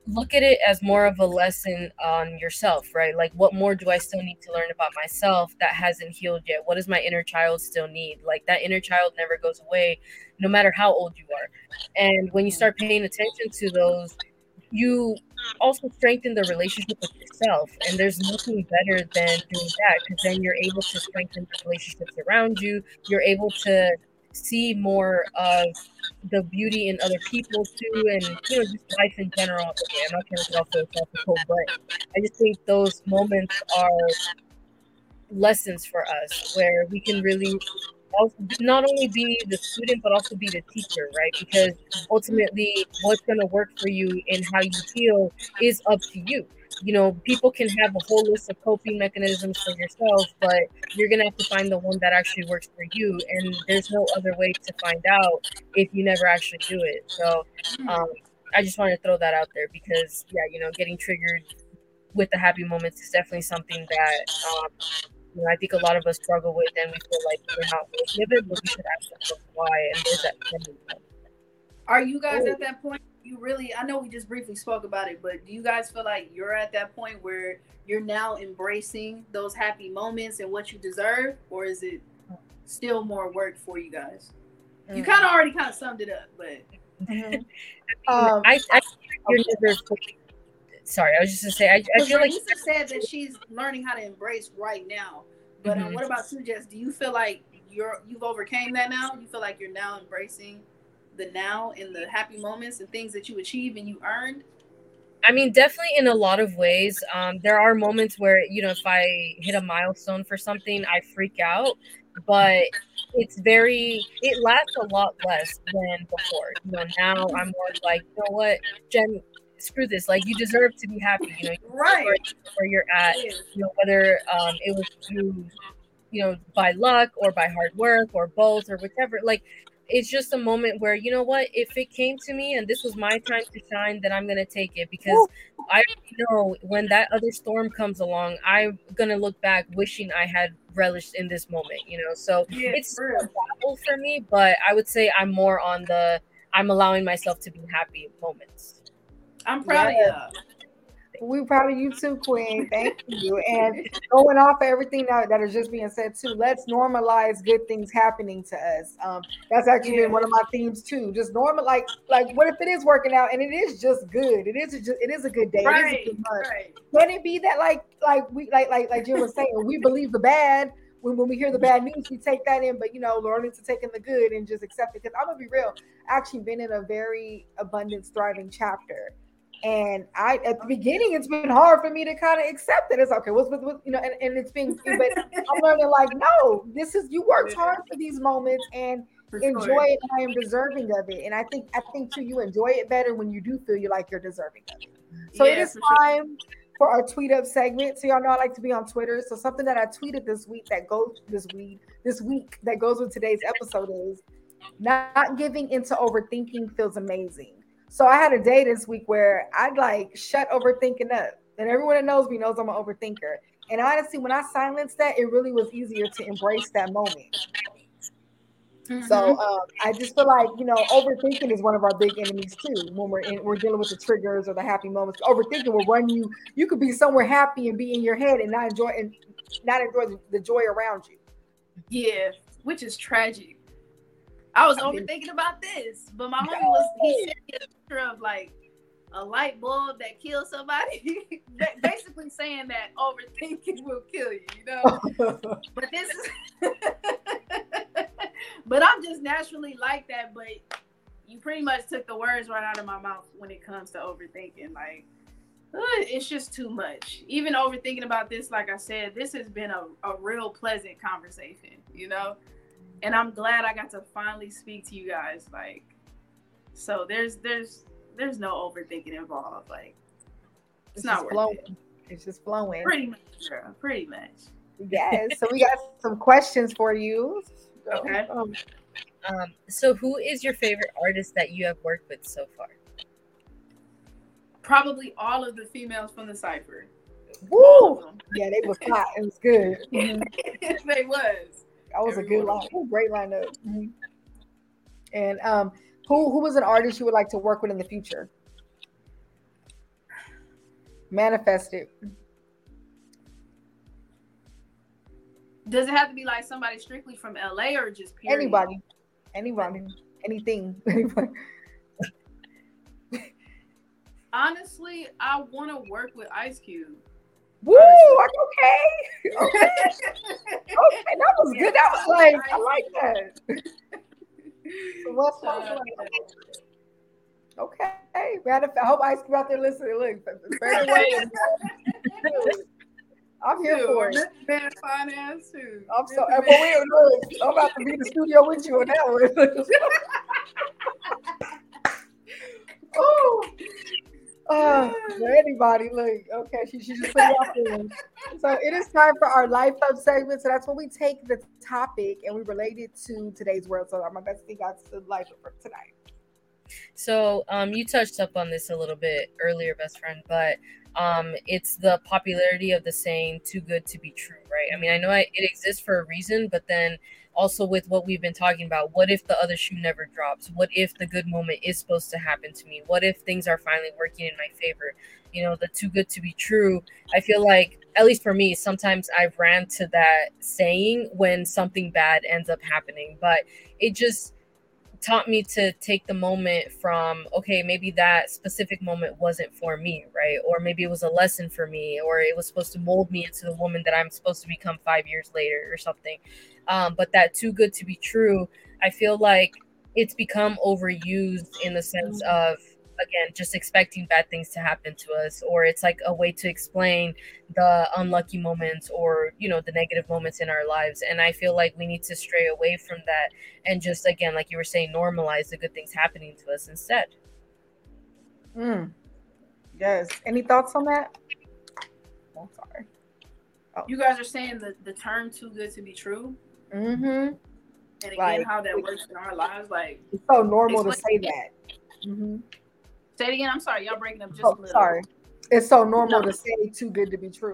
look at it as more of a lesson on yourself right? Like what more do i still need to learn about myself that hasn't healed yet? What does my inner child still need? Like that inner child never goes away no matter how old you are. And when you start paying attention to those you also strengthen the relationship with yourself. And there's nothing better than doing that because then you're able to strengthen the relationships around you. You're able to see more of the beauty in other people too, and you know, just life in general. Okay, I'm not trying to get off philosophical, but I just think those moments are lessons for us where we can really not only be the student but also be the teacher right? Because ultimately what's going to work for you and how you feel is up to you. You know people can have a whole list of coping mechanisms for yourself but you're going to have to find the one that actually works for you and there's no other way to find out if you never actually do it. So um, i just want to throw that out there because yeah you know getting triggered with the happy moments is definitely something that um, you know, I think a lot of us struggle with, and we feel like we're not worthy of it, but we should ask ourselves why, and there's that. Are you guys at that point? You really, I know we just briefly spoke about it, but do you guys feel like you're at that point where you're now embracing those happy moments and what you deserve, or is it still more work for you guys? Mm. You kind of already kind of summed it up, but mm-hmm. um, [laughs] I, I, you're never sorry, I was just to say, I, I feel like Lisa said that she's learning how to embrace right now. But uh, mm-hmm. what about you, Jess? Do you feel like you're you've overcame that now? You feel like you're now embracing the now and the happy moments and things that you achieve and you earned? I mean, definitely in a lot of ways. Um, there are moments where, you know, if I hit a milestone for something, I freak out, but it's very, it lasts a lot less than before. You know, now I'm more like, you know what, Jen, screw this. Like you deserve to be happy. You know, you right where you're at. You know, whether um, it was through, you know, by luck or by hard work or both or whatever Like it's just a moment where you know what if it came to me and this was my time to shine then i'm gonna take it because i know when that other storm comes along i'm gonna look back wishing i had relished in this moment you know so yeah, it's a battle for me but i would say i'm more on the i'm allowing myself to be happy moments I'm proud of you. We're proud of you too, Queen. Thank you. And going off of everything that, that is just being said too, let's normalize good things happening to us. Um, that's actually yeah. been one of my themes too. Just normal, like, like what if it is working out and it is just good? It is just, it is a good day. Right. It is a good month. Right. Can it be that like, like we, like, like, like Jim was saying, we believe the bad. When, when we hear the bad news, we take that in, but you know, learning to take in the good and just accept it. Because I'm gonna be real, actually been in a very abundance thriving chapter and I, at the beginning, it's been hard for me to kind of accept it. It's okay, what's with, you know, and, and it's been, [laughs] but I'm learning like, no, this is you worked hard for these moments and for enjoy it. I am deserving of it, and I think I think too, you enjoy it better when you do feel you like you're deserving of it. So yeah, it is time sure. for our tweet up segment. So y'all know I like to be on Twitter. So something that I tweeted this week that goes this week this week that goes with today's episode is not giving into overthinking feels amazing. So I had a day this week where I'd like shut overthinking up. And everyone that knows me knows I'm an overthinker. And honestly, when I silenced that, it really was easier to embrace that moment. Mm-hmm. So um, I just feel like you know, overthinking is one of our big enemies too. When we're in, we're dealing with the triggers or the happy moments. Overthinking will run you. You could be somewhere happy and be in your head and not enjoy and not enjoy the, the joy around you. Yeah, which is tragic. I was overthinking about this, but my homie was he sent me a picture of like a light bulb that kills somebody. [laughs] Basically saying that overthinking [laughs] will kill you, you know. [laughs] but this is but I'm just naturally like that, but you pretty much took the words right out of my mouth when it comes to overthinking. Like it's just too much. Even overthinking about this, like I said, this has been a, a real pleasant conversation, you know? and I'm glad I got to finally speak to you guys. Like, so there's there's there's no overthinking involved. Like, it's, it's not flowing. It. It's just flowing. Pretty much, girl. Pretty much. Yes. so we got some questions for you. Okay. Um, um, so who is your favorite artist that you have worked with so far? Probably all of the females from the cipher. Woo! [laughs] Yeah, they were hot. It was good. Mm-hmm. [laughs] they was. That was Everyone. a good line. Ooh, great lineup. Mm-hmm. And um, who who was an artist you would like to work with in the future? Manifest it. Does it have to be like somebody strictly from LA or just period? anybody? Anybody, anything. [laughs] Honestly, honestly, I want to work with Ice Cube. Woo! Okay. Okay. okay. That was good. That was like I like that. So what's uh, Okay. Man, I hope Ice Cube out there listening. Look. [laughs] I'm here for it. Man, finance too. I'm so. But wait, look, I'm about to be in the studio with you on that one. [laughs] [laughs] oh. For anybody, look, okay, she, she just put out. So it is time for our life up segment. So that's when we take the topic and we relate it to today's world. So I'm about to see guys the life for tonight. So um, you touched up on this a little bit earlier, best friend, but um, it's the popularity of the saying "too good to be true," right? I mean, I know it exists for a reason, but then also with what we've been talking about, what if the other shoe never drops? What if the good moment is supposed to happen to me? What if things are finally working in my favor? You know, the too good to be true. I feel like, at least for me, sometimes I've ran to that saying when something bad ends up happening, but it just taught me to take the moment from okay maybe that specific moment wasn't for me right or maybe it was a lesson for me or it was supposed to mold me into the woman that i'm supposed to become five years later or something um, but that too good to be true i feel like it's become overused in the sense of again just expecting bad things to happen to us or it's like a way to explain the unlucky moments or you know the negative moments in our lives. And i feel like we need to stray away from that and just again like you were saying normalize the good things happening to us instead. Mm. yes. Any thoughts on that? Oh, sorry. Oh. you guys are saying that the term too good to be true mm-hmm and again like, how that works in our lives like it's so normal to say that mm-hmm. Say it again. I'm sorry, y'all breaking up just oh, a little. Sorry. It's so normal no. to say too good to be true.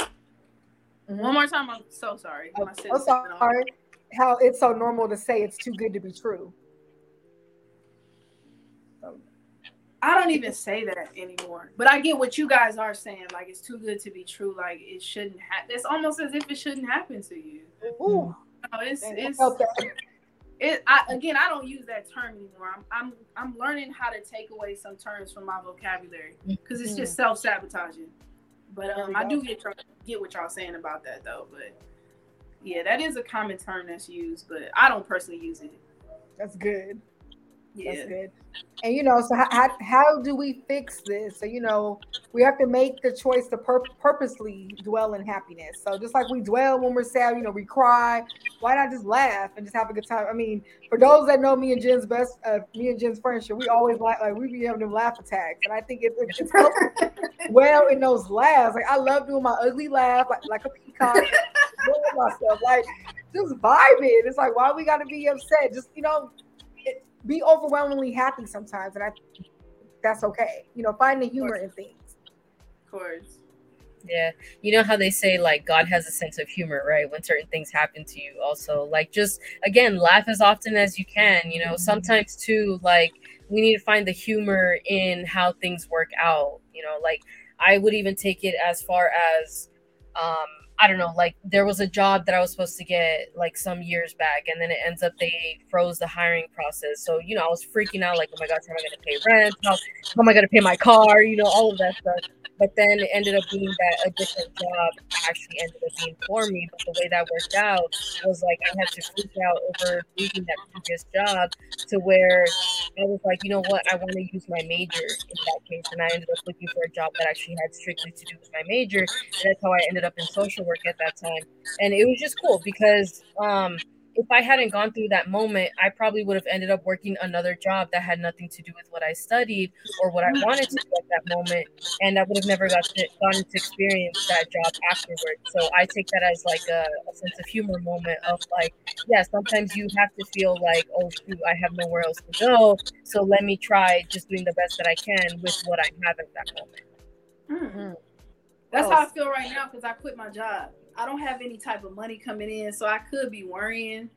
Mm-hmm. One more time. I'm so sorry. I'm so sorry. How it's so normal to say it's too good to be true. I don't even say that anymore. But I get what you guys are saying. Like it's too good to be true. Like it shouldn't happen. It's almost as if it shouldn't happen to you. Ooh. No, it's it's it I, again i don't use that term anymore i'm i'm, I'm learning how to take away some terms from my vocabulary because it's just mm-hmm. self-sabotaging but um i do get get what y'all saying about that though but yeah that is a common term that's used but i don't personally use it that's good yeah. That's good. And you know, so how, how do we fix this? So you know, we have to make the choice to pur- purposely dwell in happiness. So just like we dwell when we're sad, you know, we cry. Why not just laugh and just have a good time? I mean, for those that know me and Jen's best, uh, me and Jen's friendship, we always like like we be having them laugh attacks, and I think it, it, it's [laughs] well in those laughs. Like I love doing my ugly laugh, like like a peacock, [laughs] myself, like just vibing. It's like why we got to be upset? Just you know be overwhelmingly happy sometimes, and I that's okay. You know, find the humor in things. Of course. Yeah. You know how they say like God has a sense of humor, right? When certain things happen to you. Also, like just again, laugh as often as you can. You know, mm-hmm. sometimes too, like we need to find the humor in how things work out. You know, like I would even take it as far as um I don't know, like there was a job that I was supposed to get like some years back, and then it ends up they froze the hiring process. So, you know, I was freaking out, like, oh my gosh, how am I gonna pay rent? How, how am I gonna pay my car? You know, all of that stuff. But then it ended up being that a different job actually ended up being for me. But the way that worked out was like I had to freak out over losing that previous job to where I was like, you know what, I want to use my major in that case. And I ended up looking for a job that actually had strictly to do with my major. And that's how I ended up in social work at that time. And it was just cool because um if I hadn't gone through that moment, I probably would have ended up working another job that had nothing to do with what I studied or what I wanted to do at that moment, and I would have never got to, gotten to experience that job afterwards. So I take that as like a, a sense of humor moment of like, yeah, sometimes you have to feel like, oh shoot, I have nowhere else to go, so let me try just doing the best that I can with what I have at that moment. Mm-hmm. That's how I feel right now because I quit my job. I don't have any type of money coming in, so I could be worrying.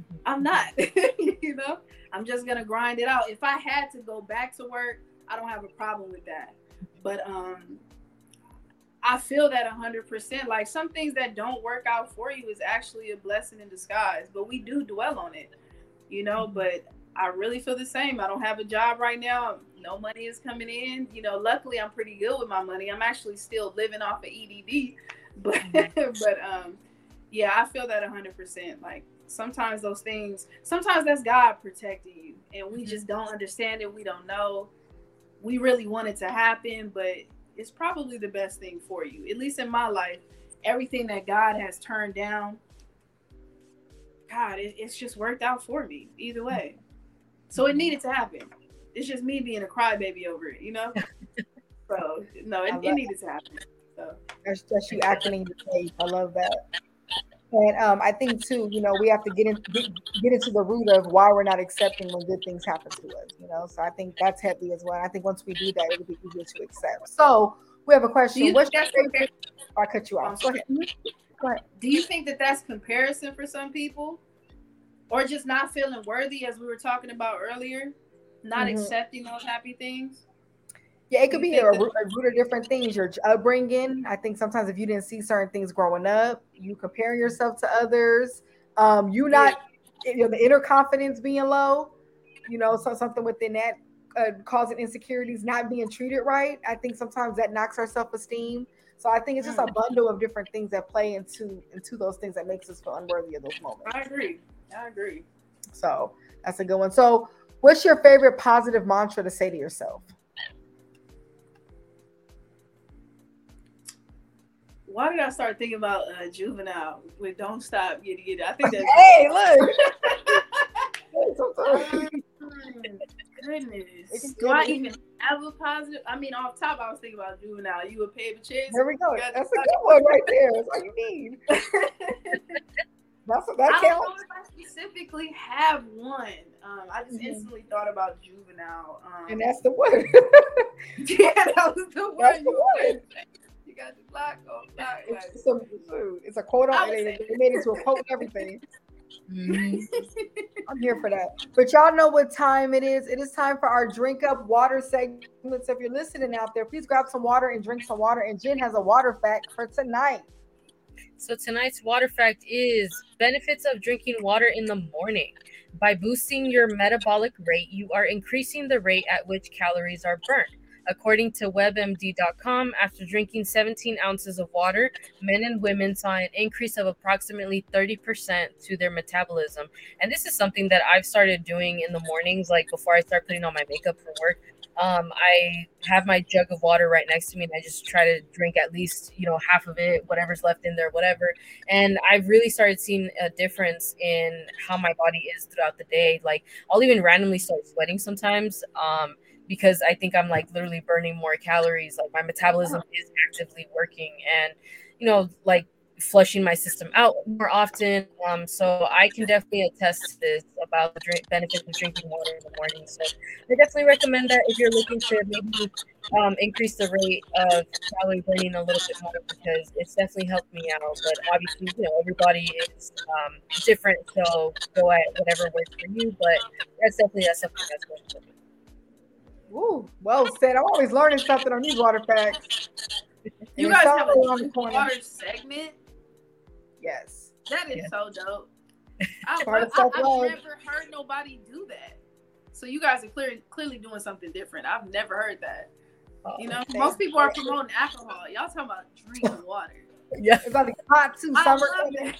Mm-hmm. I'm not, [laughs] you know. I'm just gonna grind it out. If I had to go back to work, I don't have a problem with that. Mm-hmm. But um, I feel that hundred percent. Like some things that don't work out for you is actually a blessing in disguise. But we do dwell on it, you know. Mm-hmm. But I really feel the same. I don't have a job right now. no money is coming in. You know, luckily I'm pretty good with my money. I'm actually still living off of EDD, [laughs] but mm-hmm. but um, yeah, I feel that hundred percent. Like sometimes those things, sometimes that's God protecting you, and we mm-hmm. just don't understand it. We don't know. We really want it to happen, but it's probably the best thing for you. At least in my life, everything that God has turned down, God, it, it's just worked out for me either way. So it needed to happen. It's just me being a crybaby over it, you know. [laughs] so no, it, it needed to happen. That's just you acting in your faith. I love that. And um, I think too, you know, we have to get in get, get, into the root of why we're not accepting when good things happen to us. You know, so I think that's heavy as well. I think once we do that, it'll be easier to accept. So we have a question. What's your favorite? I cut you off. Go ahead. Go ahead. Do you think that that's comparison for some people, or just not feeling worthy, as we were talking about earlier, not mm-hmm. accepting those happy things? Yeah, it could be a, a, root of different things. Your upbringing. I think sometimes if you didn't see certain things growing up, you comparing yourself to others. Um, you not, you know, the inner confidence being low. You know, so something within that uh, causing insecurities, not being treated right. I think sometimes that knocks our self esteem. So I think it's just a mm. bundle of different things that play into into those things that makes us feel unworthy of those moments. I agree. I agree. So that's a good one. So, what's your favorite positive mantra to say to yourself? Why did I start thinking about uh, juvenile with "Don't Stop, Get It"? I think that's. [laughs] hey, look. [laughs] [laughs] goodness, do I even have a positive? I mean, off top, I was thinking about juvenile. You would pay the chance. There we go. That's a good one right there. That's all you need. That's what that I counts. Don't know if I specifically have one. Um, I just mm-hmm. instantly thought about juvenile. Um, and that's the one. yeah, that was the one. That's the one got the block on block. It's, a, it's a quote on it. They made it into a quote and everything. Mm-hmm. [laughs] I'm here for that. But y'all know what time it is. It is time for our drink up water segment. So if you're listening out there, please grab some water and drink some water. And Jen has a water fact for tonight. So tonight's water fact is benefits of drinking water in the morning. By boosting your metabolic rate, you are increasing the rate at which calories are burned. According to WebMD.com, after drinking 17 ounces of water, men and women saw an increase of approximately 30% to their metabolism. And this is something that I've started doing in the mornings, like before I start putting on my makeup for work. Um, I have my jug of water right next to me, and I just try to drink at least, you know, half of it, whatever's left in there, whatever. And I've really started seeing a difference in how my body is throughout the day. Like I'll even randomly start sweating sometimes. Um, because I think I'm like literally burning more calories. Like my metabolism is actively working and, you know, like flushing my system out more often. Um, so I can definitely attest to this about the drink benefits of drinking water in the morning. So I definitely recommend that if you're looking to maybe um, increase the rate of calorie burning a little bit more because it's definitely helped me out. But obviously, you know, everybody is um, different, so go at whatever works for you. But that's definitely something that's going to. Ooh, well said. I'm always learning something on these water facts. You guys have a water segment. Yes. That is yes. so dope. [laughs] I, I, have never heard nobody do that. So you guys are clear, clearly doing something different. I've never heard that. Oh, you know, most people are promoting alcohol. Y'all talking about drinking [laughs] water. Yeah, it's about to get hot too. Summer. [laughs]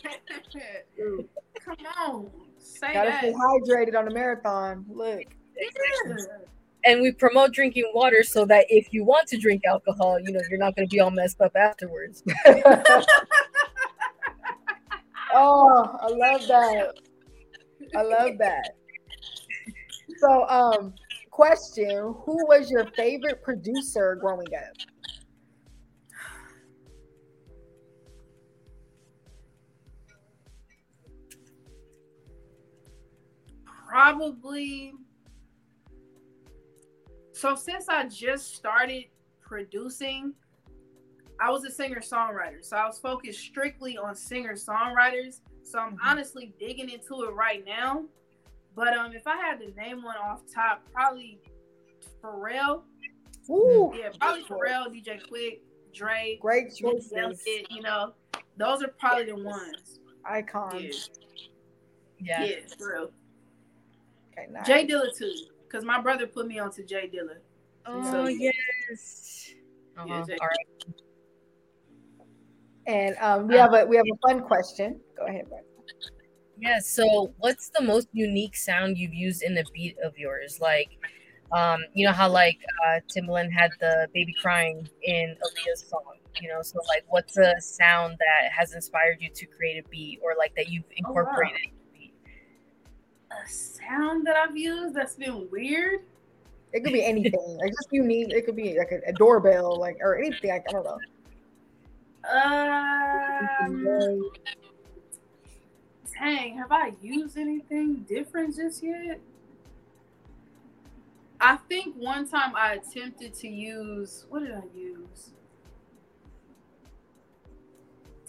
Come on, say that. Gotta that. stay hydrated on the marathon. Look. Yeah and we promote drinking water so that if you want to drink alcohol, you know, you're not going to be all messed up afterwards. [laughs] oh, I love that. I love that. So, um, question: Who was your favorite producer growing up? Probably so since I just started producing, I was a singer songwriter. So I was focused strictly on singer songwriters. So I'm mm-hmm. honestly digging into it right now. But um, if I had to name one off top, probably Pharrell. Ooh, yeah, probably Pharrell, DJ Quik, Dre, great choices. you know, those are probably the ones. Icons. Yeah, yeah, yeah for real. Okay, nice. J Dilla too. Because my brother put me onto J Dilla. Oh So- yes. Uh-huh. Yeah, Jay- All right. And um, we have a we have a fun question. Go ahead, Brett. Yeah. So, what's the most unique sound you've used in a beat of yours? Like, um, you know how like uh, Timbaland had the baby crying in Aaliyah's song. You know, so like, what's a sound that has inspired you to create a beat, or like that you've Oh, wow. Incorporated? in a? A sound that I've used that's been weird. It could be anything. like just unique. It could be like a, a doorbell, like or anything. Like I don't know. Um, dang, have I used anything different just yet? I think one time I attempted to use what did I use?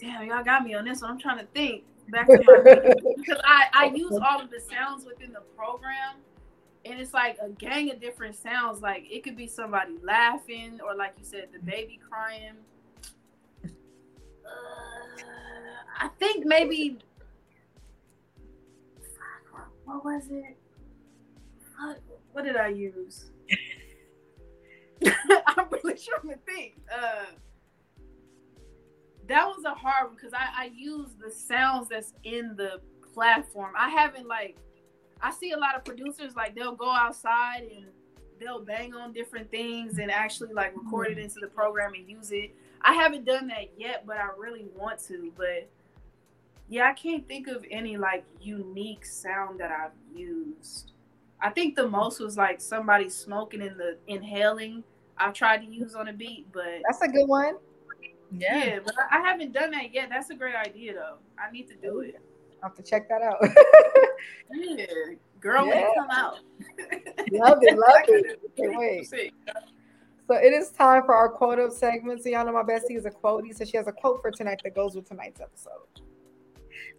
Damn, y'all got me on this one. I'm trying to think back to my because I I use all of the sounds within the program, and it's like a gang of different sounds. Like it could be somebody laughing, or like you said, the baby crying. Uh, I think maybe. What was it? What, what did I use? [laughs] I'm really trying to think. Uh, that was a hard one because I, I use the sounds that's in the platform. I haven't like I see a lot of producers like they'll go outside and they'll bang on different things and actually like record it mm-hmm. into the program and use it. I haven't done that yet, but I really want to. But yeah, I can't think of any like unique sound that I've used. I think the most was like somebody smoking in the inhaling. I've tried to use on a beat, but That's a good one. Yeah. yeah, but I haven't done that yet. That's a great idea though. I need to do oh, it. I'll have to check that out. Yeah, girl, when it come out. love it, love [laughs] it. Can't wait. So it is time for our quote up segment. So y'all know my bestie is a quote. So she has a quote for tonight that goes with tonight's episode.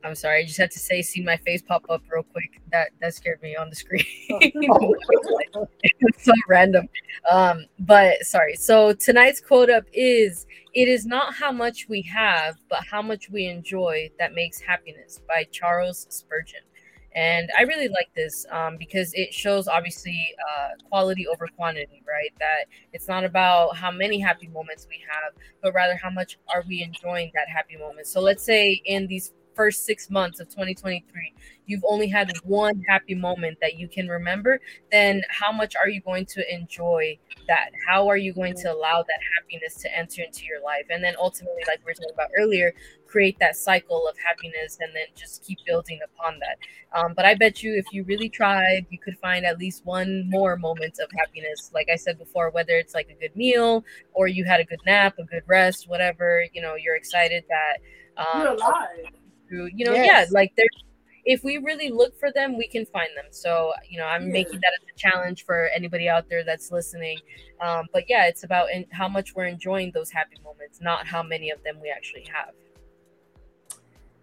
I'm sorry. I just had to say, see my face pop up real quick. That that scared me on the screen. [laughs] Oh. it's so random. Um, but sorry. So tonight's quote up is it is not how much we have, but how much we enjoy that makes happiness by Charles Spurgeon. And I really like this um, because it shows obviously uh, quality over quantity, right? That it's not about how many happy moments we have, but rather how much are we enjoying that happy moment. So let's say in these first six months of 2023 you've only had one happy moment that you can remember then how much are you going to enjoy that? How are you going to allow that happiness to enter into your life? And then ultimately like we were talking about earlier create that cycle of happiness and then just keep building upon that. Um, but i bet you if you really tried you could find at least one more moment of happiness. Like i said before whether it's like a good meal or you had a good nap a good rest whatever you know you're excited that um, You're alive. Through you know Yes. yeah like there if we really look for them we can find them so you know i'm making that as a challenge for anybody out there that's listening um, but yeah it's about in, how much we're enjoying those happy moments not how many of them we actually have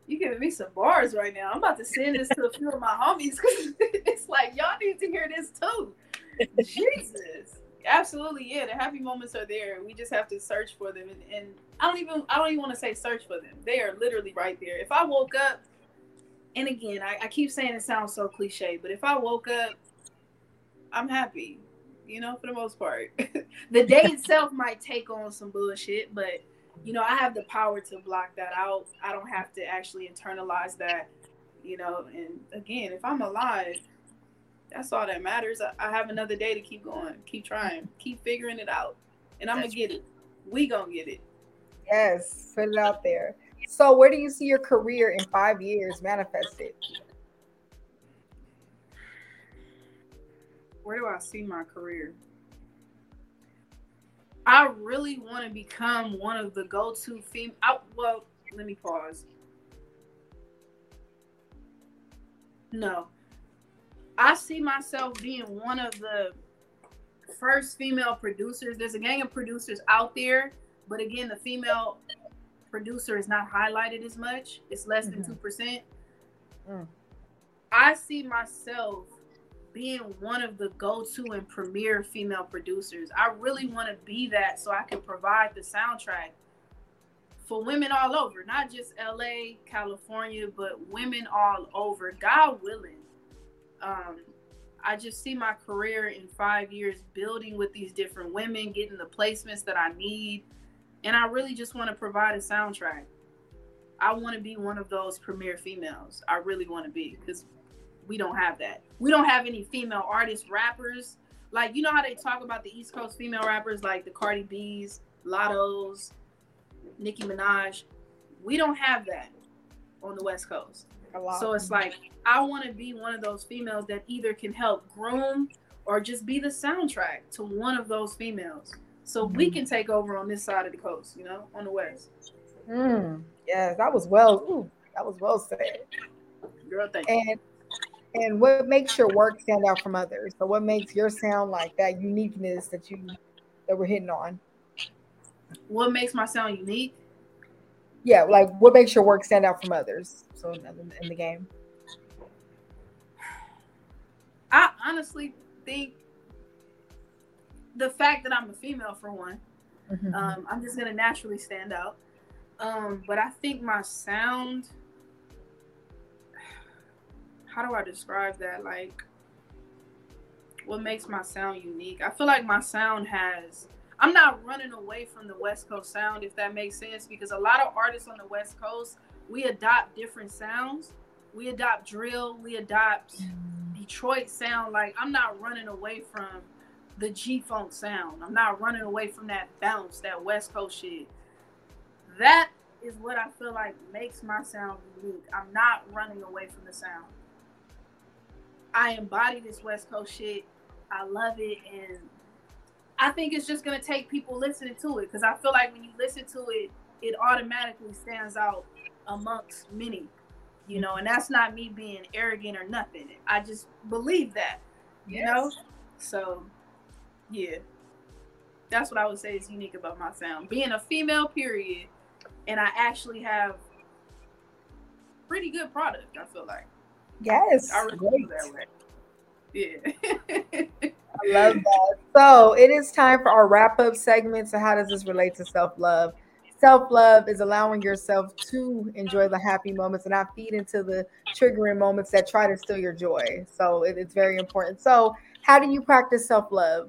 You giving me some bars right now. I'm about to send this to a few of my homies because [laughs] it's like y'all need to hear this too. Jesus. Absolutely, yeah. The happy moments are there. We just have to search for them, and, and I don't even I don't even want to say search for them. They are literally right there. If I woke up, and again, I, I keep saying it sounds so cliche, but if I woke up, I'm happy. You know, for the most part, [laughs] the day itself might take on some bullshit, but you know, I have the power to block that out. I don't have to actually internalize that, you know. And again, if I'm alive, that's all that matters. I, I have another day to keep going, keep trying, keep figuring it out, and I'm That's gonna get it. We gonna get it. Yes, put it out there. So where do you see your career in five years manifested? Where do I see my career? I really want to become one of the go-to female. Well, let me pause. No, I see myself being one of the first female producers. There's a gang of producers out there, but again, the female producer is not highlighted as much. It's less than Mhm. two percent. Mm. I see myself being one of the go-to and premier female producers. I really want to be that so I can provide the soundtrack for women all over, not just LA, California, but women all over. God willing. Um, I just see my career in five years building with these different women, getting the placements that I need. And I really just want to provide a soundtrack. I want to be one of those premier females. I really want to be because we don't have that. We don't have any female artists, rappers. Like, you know how they talk about the East Coast female rappers like the Cardi B's, Lattos, Nicki Minaj. We don't have that on the West Coast. So it's like I want to be one of those females that either can help groom or just be the soundtrack to one of those females. So mm-hmm. we can take over on this side of the coast, you know, on the west. Mm, yes, that was well. Ooh, that was well said. Girl, thank and, you. And what makes your work stand out from others? So what makes your sound like that uniqueness that you that we're hitting on? What makes my sound unique? Yeah, like what makes your work stand out from others? So in, the game. I honestly think the fact that I'm a female, for one, mm-hmm. um, I'm just gonna naturally stand out. Um, but I think my sound. How do I describe that? Like, what makes my sound unique? I feel like my sound has. I'm not running away from the West Coast sound, if that makes sense, because a lot of artists on the West Coast, we adopt different sounds. We adopt drill, we adopt mm. Detroit sound. Like, I'm not running away from the G Funk sound. I'm not running away from that bounce, that West Coast shit. That is what I feel like makes my sound unique. I'm not running away from the sound. I embody this West Coast shit. I love it. And I think it's just going to take people listening to it because I feel like when you listen to it, it automatically stands out amongst many, you know, and that's not me being arrogant or nothing. I just believe that, you yes. know? So yeah. That's what I would say is unique about my sound. Being a female, period, and I actually have pretty good product, I feel like. Yes. I really that way. Yeah. I love that. So it is time for our wrap up segment. So, how does this relate to self love? Self love is allowing yourself to enjoy the happy moments and not feed into the triggering moments that try to steal your joy. So, it, it's very important. So, how do you practice self love?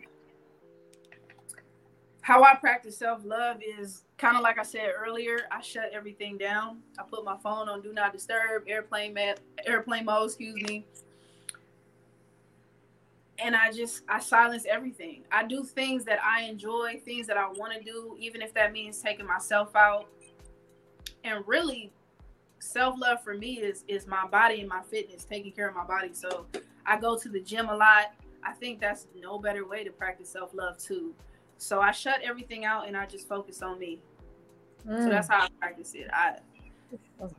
how I practice self love is kind of like I said earlier. I shut everything down. I put my phone on do not disturb, airplane mode, airplane mode, excuse me. And I just I silence everything. I do things that I enjoy, things that I want to do, even if that means taking myself out. And really, self love for me is is my body and my fitness, taking care of my body. So I go to the gym a lot. I think that's no better way to practice self love too. So I shut everything out and I just focus on me. Mm. So that's how I practice it. I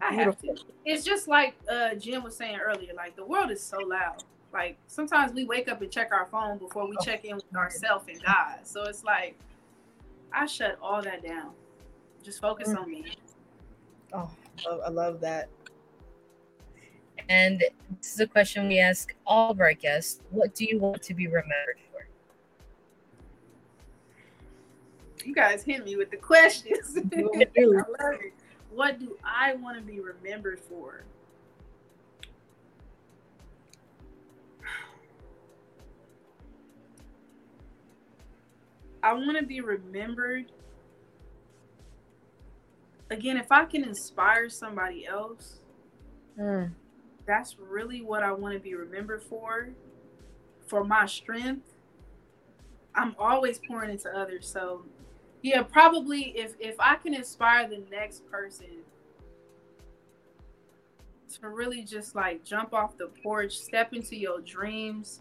I have to. It's just like uh, Jim was saying earlier. Like the world is so loud. Like sometimes we wake up and check our phone before we check in with ourselves and God. So it's like I shut all that down. Just focus mm. on me. Oh, I love that. And this is a question we ask all of our guests: What do you want to be remembered for? you guys hit me with the questions. [laughs] I love it. What do I want to be remembered for? I want to be remembered. Again, if I can inspire somebody else, mm. that's really what I want to be remembered for. For my strength, I'm always pouring into others. So yeah, probably if if I can inspire the next person to really just like jump off the porch, step into your dreams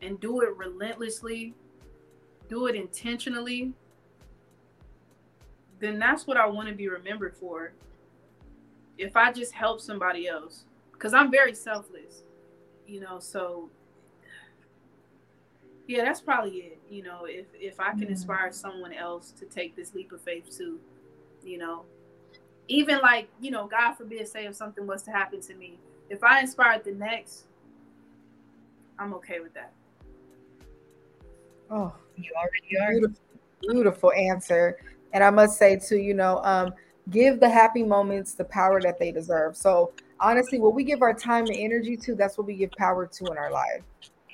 and do it relentlessly, do it intentionally, then that's what I want to be remembered for. If I just help somebody else, because I'm very selfless, you know, so yeah, that's probably it. You know, if if I can mm-hmm. inspire someone else to take this leap of faith too, you know, even like you know, God forbid, say if something was to happen to me, if I inspired the next, I'm okay with that. Oh, you already are. Beautiful, beautiful answer. And I must say too, you know, um, give the happy moments the power that they deserve. So honestly, what we give our time and energy to, that's what we give power to in our life.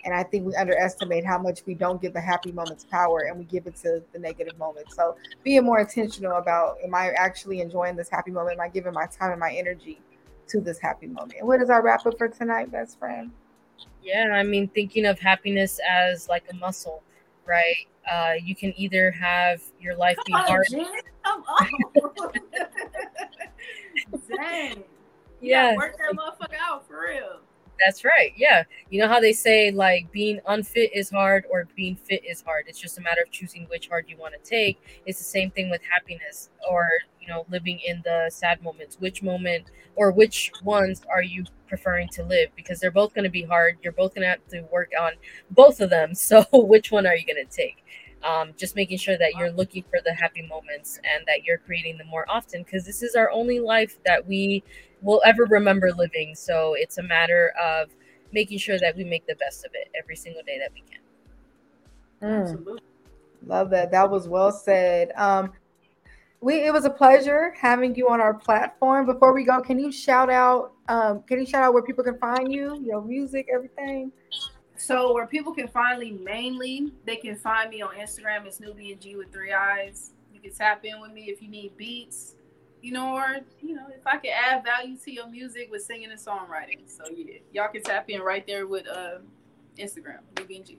And I think we underestimate how much we don't give the happy moments power and we give it to the negative moments. So being more intentional about am I actually enjoying this happy moment? Am I giving my time and my energy to this happy moment? And what is our wrap up for tonight, best friend? Yeah, I mean, thinking of happiness as like a muscle, right? Uh, you can either have your life be Come on, hard. Jen, Come on. [laughs] Dang. [laughs] Yeah, Work that motherfucker out for real. That's right. Yeah. You know how they say like being unfit is hard or being fit is hard. It's just a matter of choosing which hard you want to take. It's the same thing with happiness or, you know, living in the sad moments. Which moment or which ones are you preferring to live? Because they're both going to be hard. You're both going to have to work on both of them. [laughs] So which one are you going to take? Um, just making sure that you're looking for the happy moments and that you're creating them more often because this is our only life that we will ever remember living. So it's a matter of making sure that we make the best of it every single day that we can. Mm, Absolutely. love that. That was well said. Um, we it was a pleasure having you on our platform. Before we go, can you shout out? Um, can you shout out where people can find you, your music, everything? So where people can find me mainly, they can find me on Instagram. It's Nubiiian G with three eyes. You can tap in with me if you need beats, you know, or you know, if I can add value to your music with singing and songwriting. So yeah, y'all can tap in right there with uh Instagram, Nubiiian G.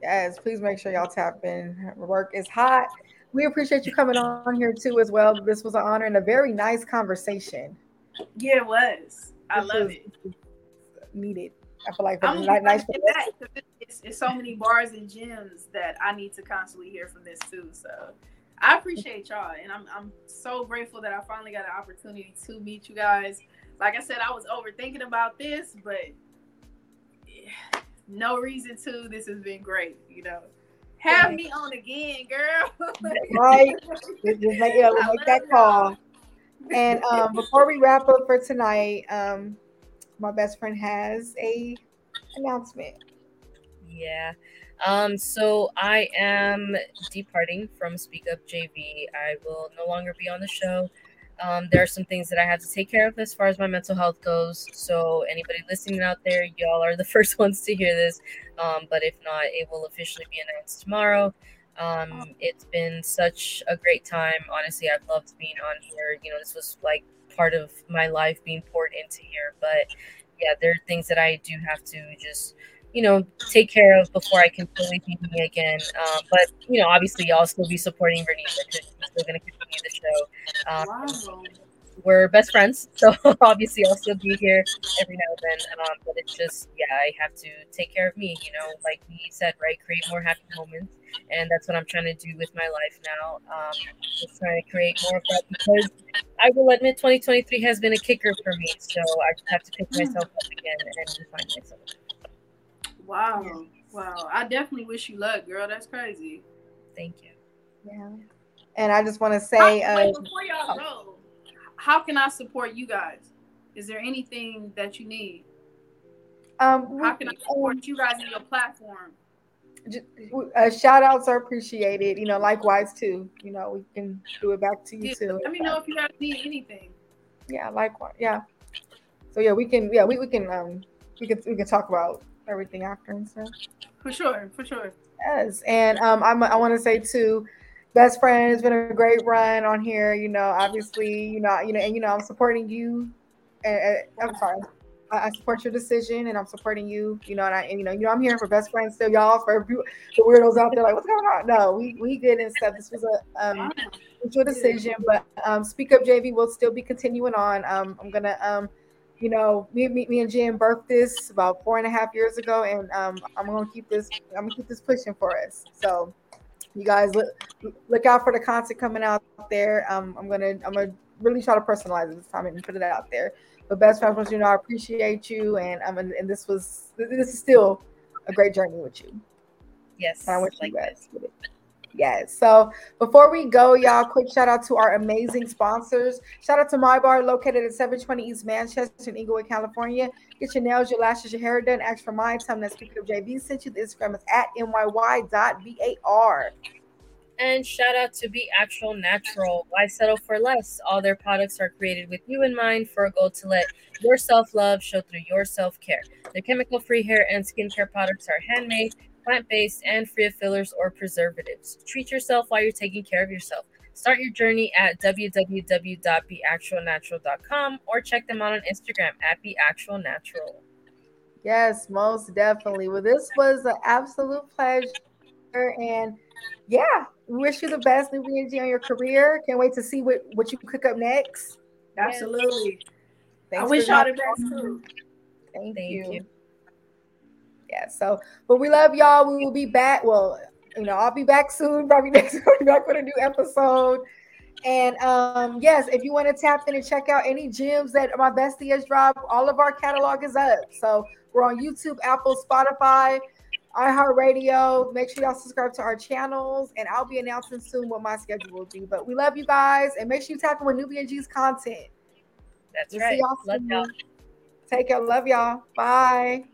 Yes, please make sure y'all tap in. Work is hot. We appreciate you coming on here too as well. This was an honor and a very nice conversation. Yeah, it was. I This love was it. Needed. I feel like for I'm the nice. 'cause it's, it's so many bars and gems that I need to constantly hear from this too. So I appreciate y'all, and I'm I'm so grateful that I finally got an opportunity to meet you guys. Like I said, I was overthinking about this, but yeah, [sighs] no reason to. This has been great. You know, have me on again, girl. Right. Just just make, yeah, we'll make that call. And um, before we wrap up for tonight, um, my best friend has a announcement. Yeah. Um, so I am departing from Speak Up JV. I will no longer be on the show. Um, there are some things that I have to take care of as far as my mental health goes. So anybody listening out there, y'all are the [laughs] first ones to hear this. Um, but if not, it will officially be announced tomorrow. Um, it's been such a great time. Honestly, I've loved being on here. You know, this was like part of my life being poured into here. But yeah, there are things that I do have to just you know, take care of before I can fully be me again. Um, but you know, obviously, I'll still be supporting Vernita because she's still going to continue the show. Um, Wow. we're best friends, [laughs] so obviously, I'll still be here every now and then. Um, but it's just, yeah, I have to take care of me. You know, like we said, right? Create more happy moments, and that's what I'm trying to do with my life now. Um, just trying to create more of that because I will admit, 2023 has been a kicker for me. So I just have to pick myself up again and find myself. Wow. Wow. I definitely wish you luck, girl. That's crazy. Thank you. Yeah. And I just want to say, How- uh, before y'all go, how can I support you guys? Is there anything that you need? um, How can I we- support you guys in your platform? Uh, shout outs are appreciated. You know, likewise too. You know, we can do it back to you Yeah, too. Let me know if you guys need anything. Yeah, likewise. Yeah. So yeah, we can. Yeah, we, we can. Um, we can we can talk about everything after and stuff. For sure, for sure. Yes, and um, I'm, I want to say too, best friend it's been a great run on here. You know, obviously, you know, you know, and you know, I'm supporting you. And, and- I'm sorry, I, I support your decision, and I'm supporting you. You know, and I, and, you know, you know, I'm here for best friends still, y'all. For [laughs] the weirdos out there, like, what's going on? No, we we good and stuff. This was a um, it's your decision, but um, Speak Up JV We'll still be continuing on. Um, I'm gonna, um, you know, me, me, me and Jen birthed this about four and a half years ago, and um, I'm gonna keep this, I'm gonna keep this pushing for us. So, you guys look look out for the content coming out there. Um, I'm gonna, I'm gonna really try to personalize it this time and put it out there. But best friends, you know, I appreciate you, and um, and, and this was, this is still a great journey with you. Yes. And I wish like you guys. Yes. So before we go, y'all, quick shout out to our amazing sponsors. Shout out to Myy Bar, located at 720 East Manchester in Inglewood, California. Get your nails, your lashes, your hair done. Ask for my time. That's Speak Up JV sent you. The Instagram is at myy.bar. And shout out to Be Actual Natural. Why settle for less? All their products are created with you in mind for a goal to let your self love show through your self care. Their chemical free hair and skincare products are handmade, plant based, and free of fillers or preservatives. Treat yourself while you're taking care of yourself. Start your journey at www.beactualnatural.com or check them out on Instagram at beactualnatural. Yes, most definitely. Well, this was an absolute pleasure. And yeah, wish you the best, new energy on your career. Can't wait to see what, what you cook up next. Absolutely. Thanks I wish y'all the best too. Thank, Thank you. you. Yeah, so but we love y'all. We will be back. Well, you know, I'll be back soon, probably [laughs] next week. We're back with a new episode. And um, yes, if you want to tap in and check out any gems that my bestie has dropped, all of our catalog is up. So we're on YouTube, Apple, Spotify, iHeartRadio. Make sure y'all subscribe to our channels, and I'll be announcing soon what my schedule will be. But we love you guys, and make sure you tap in with Nubiiian G's content. That's we'll right. See y'all Love y'all. Take care. Love y'all. Bye.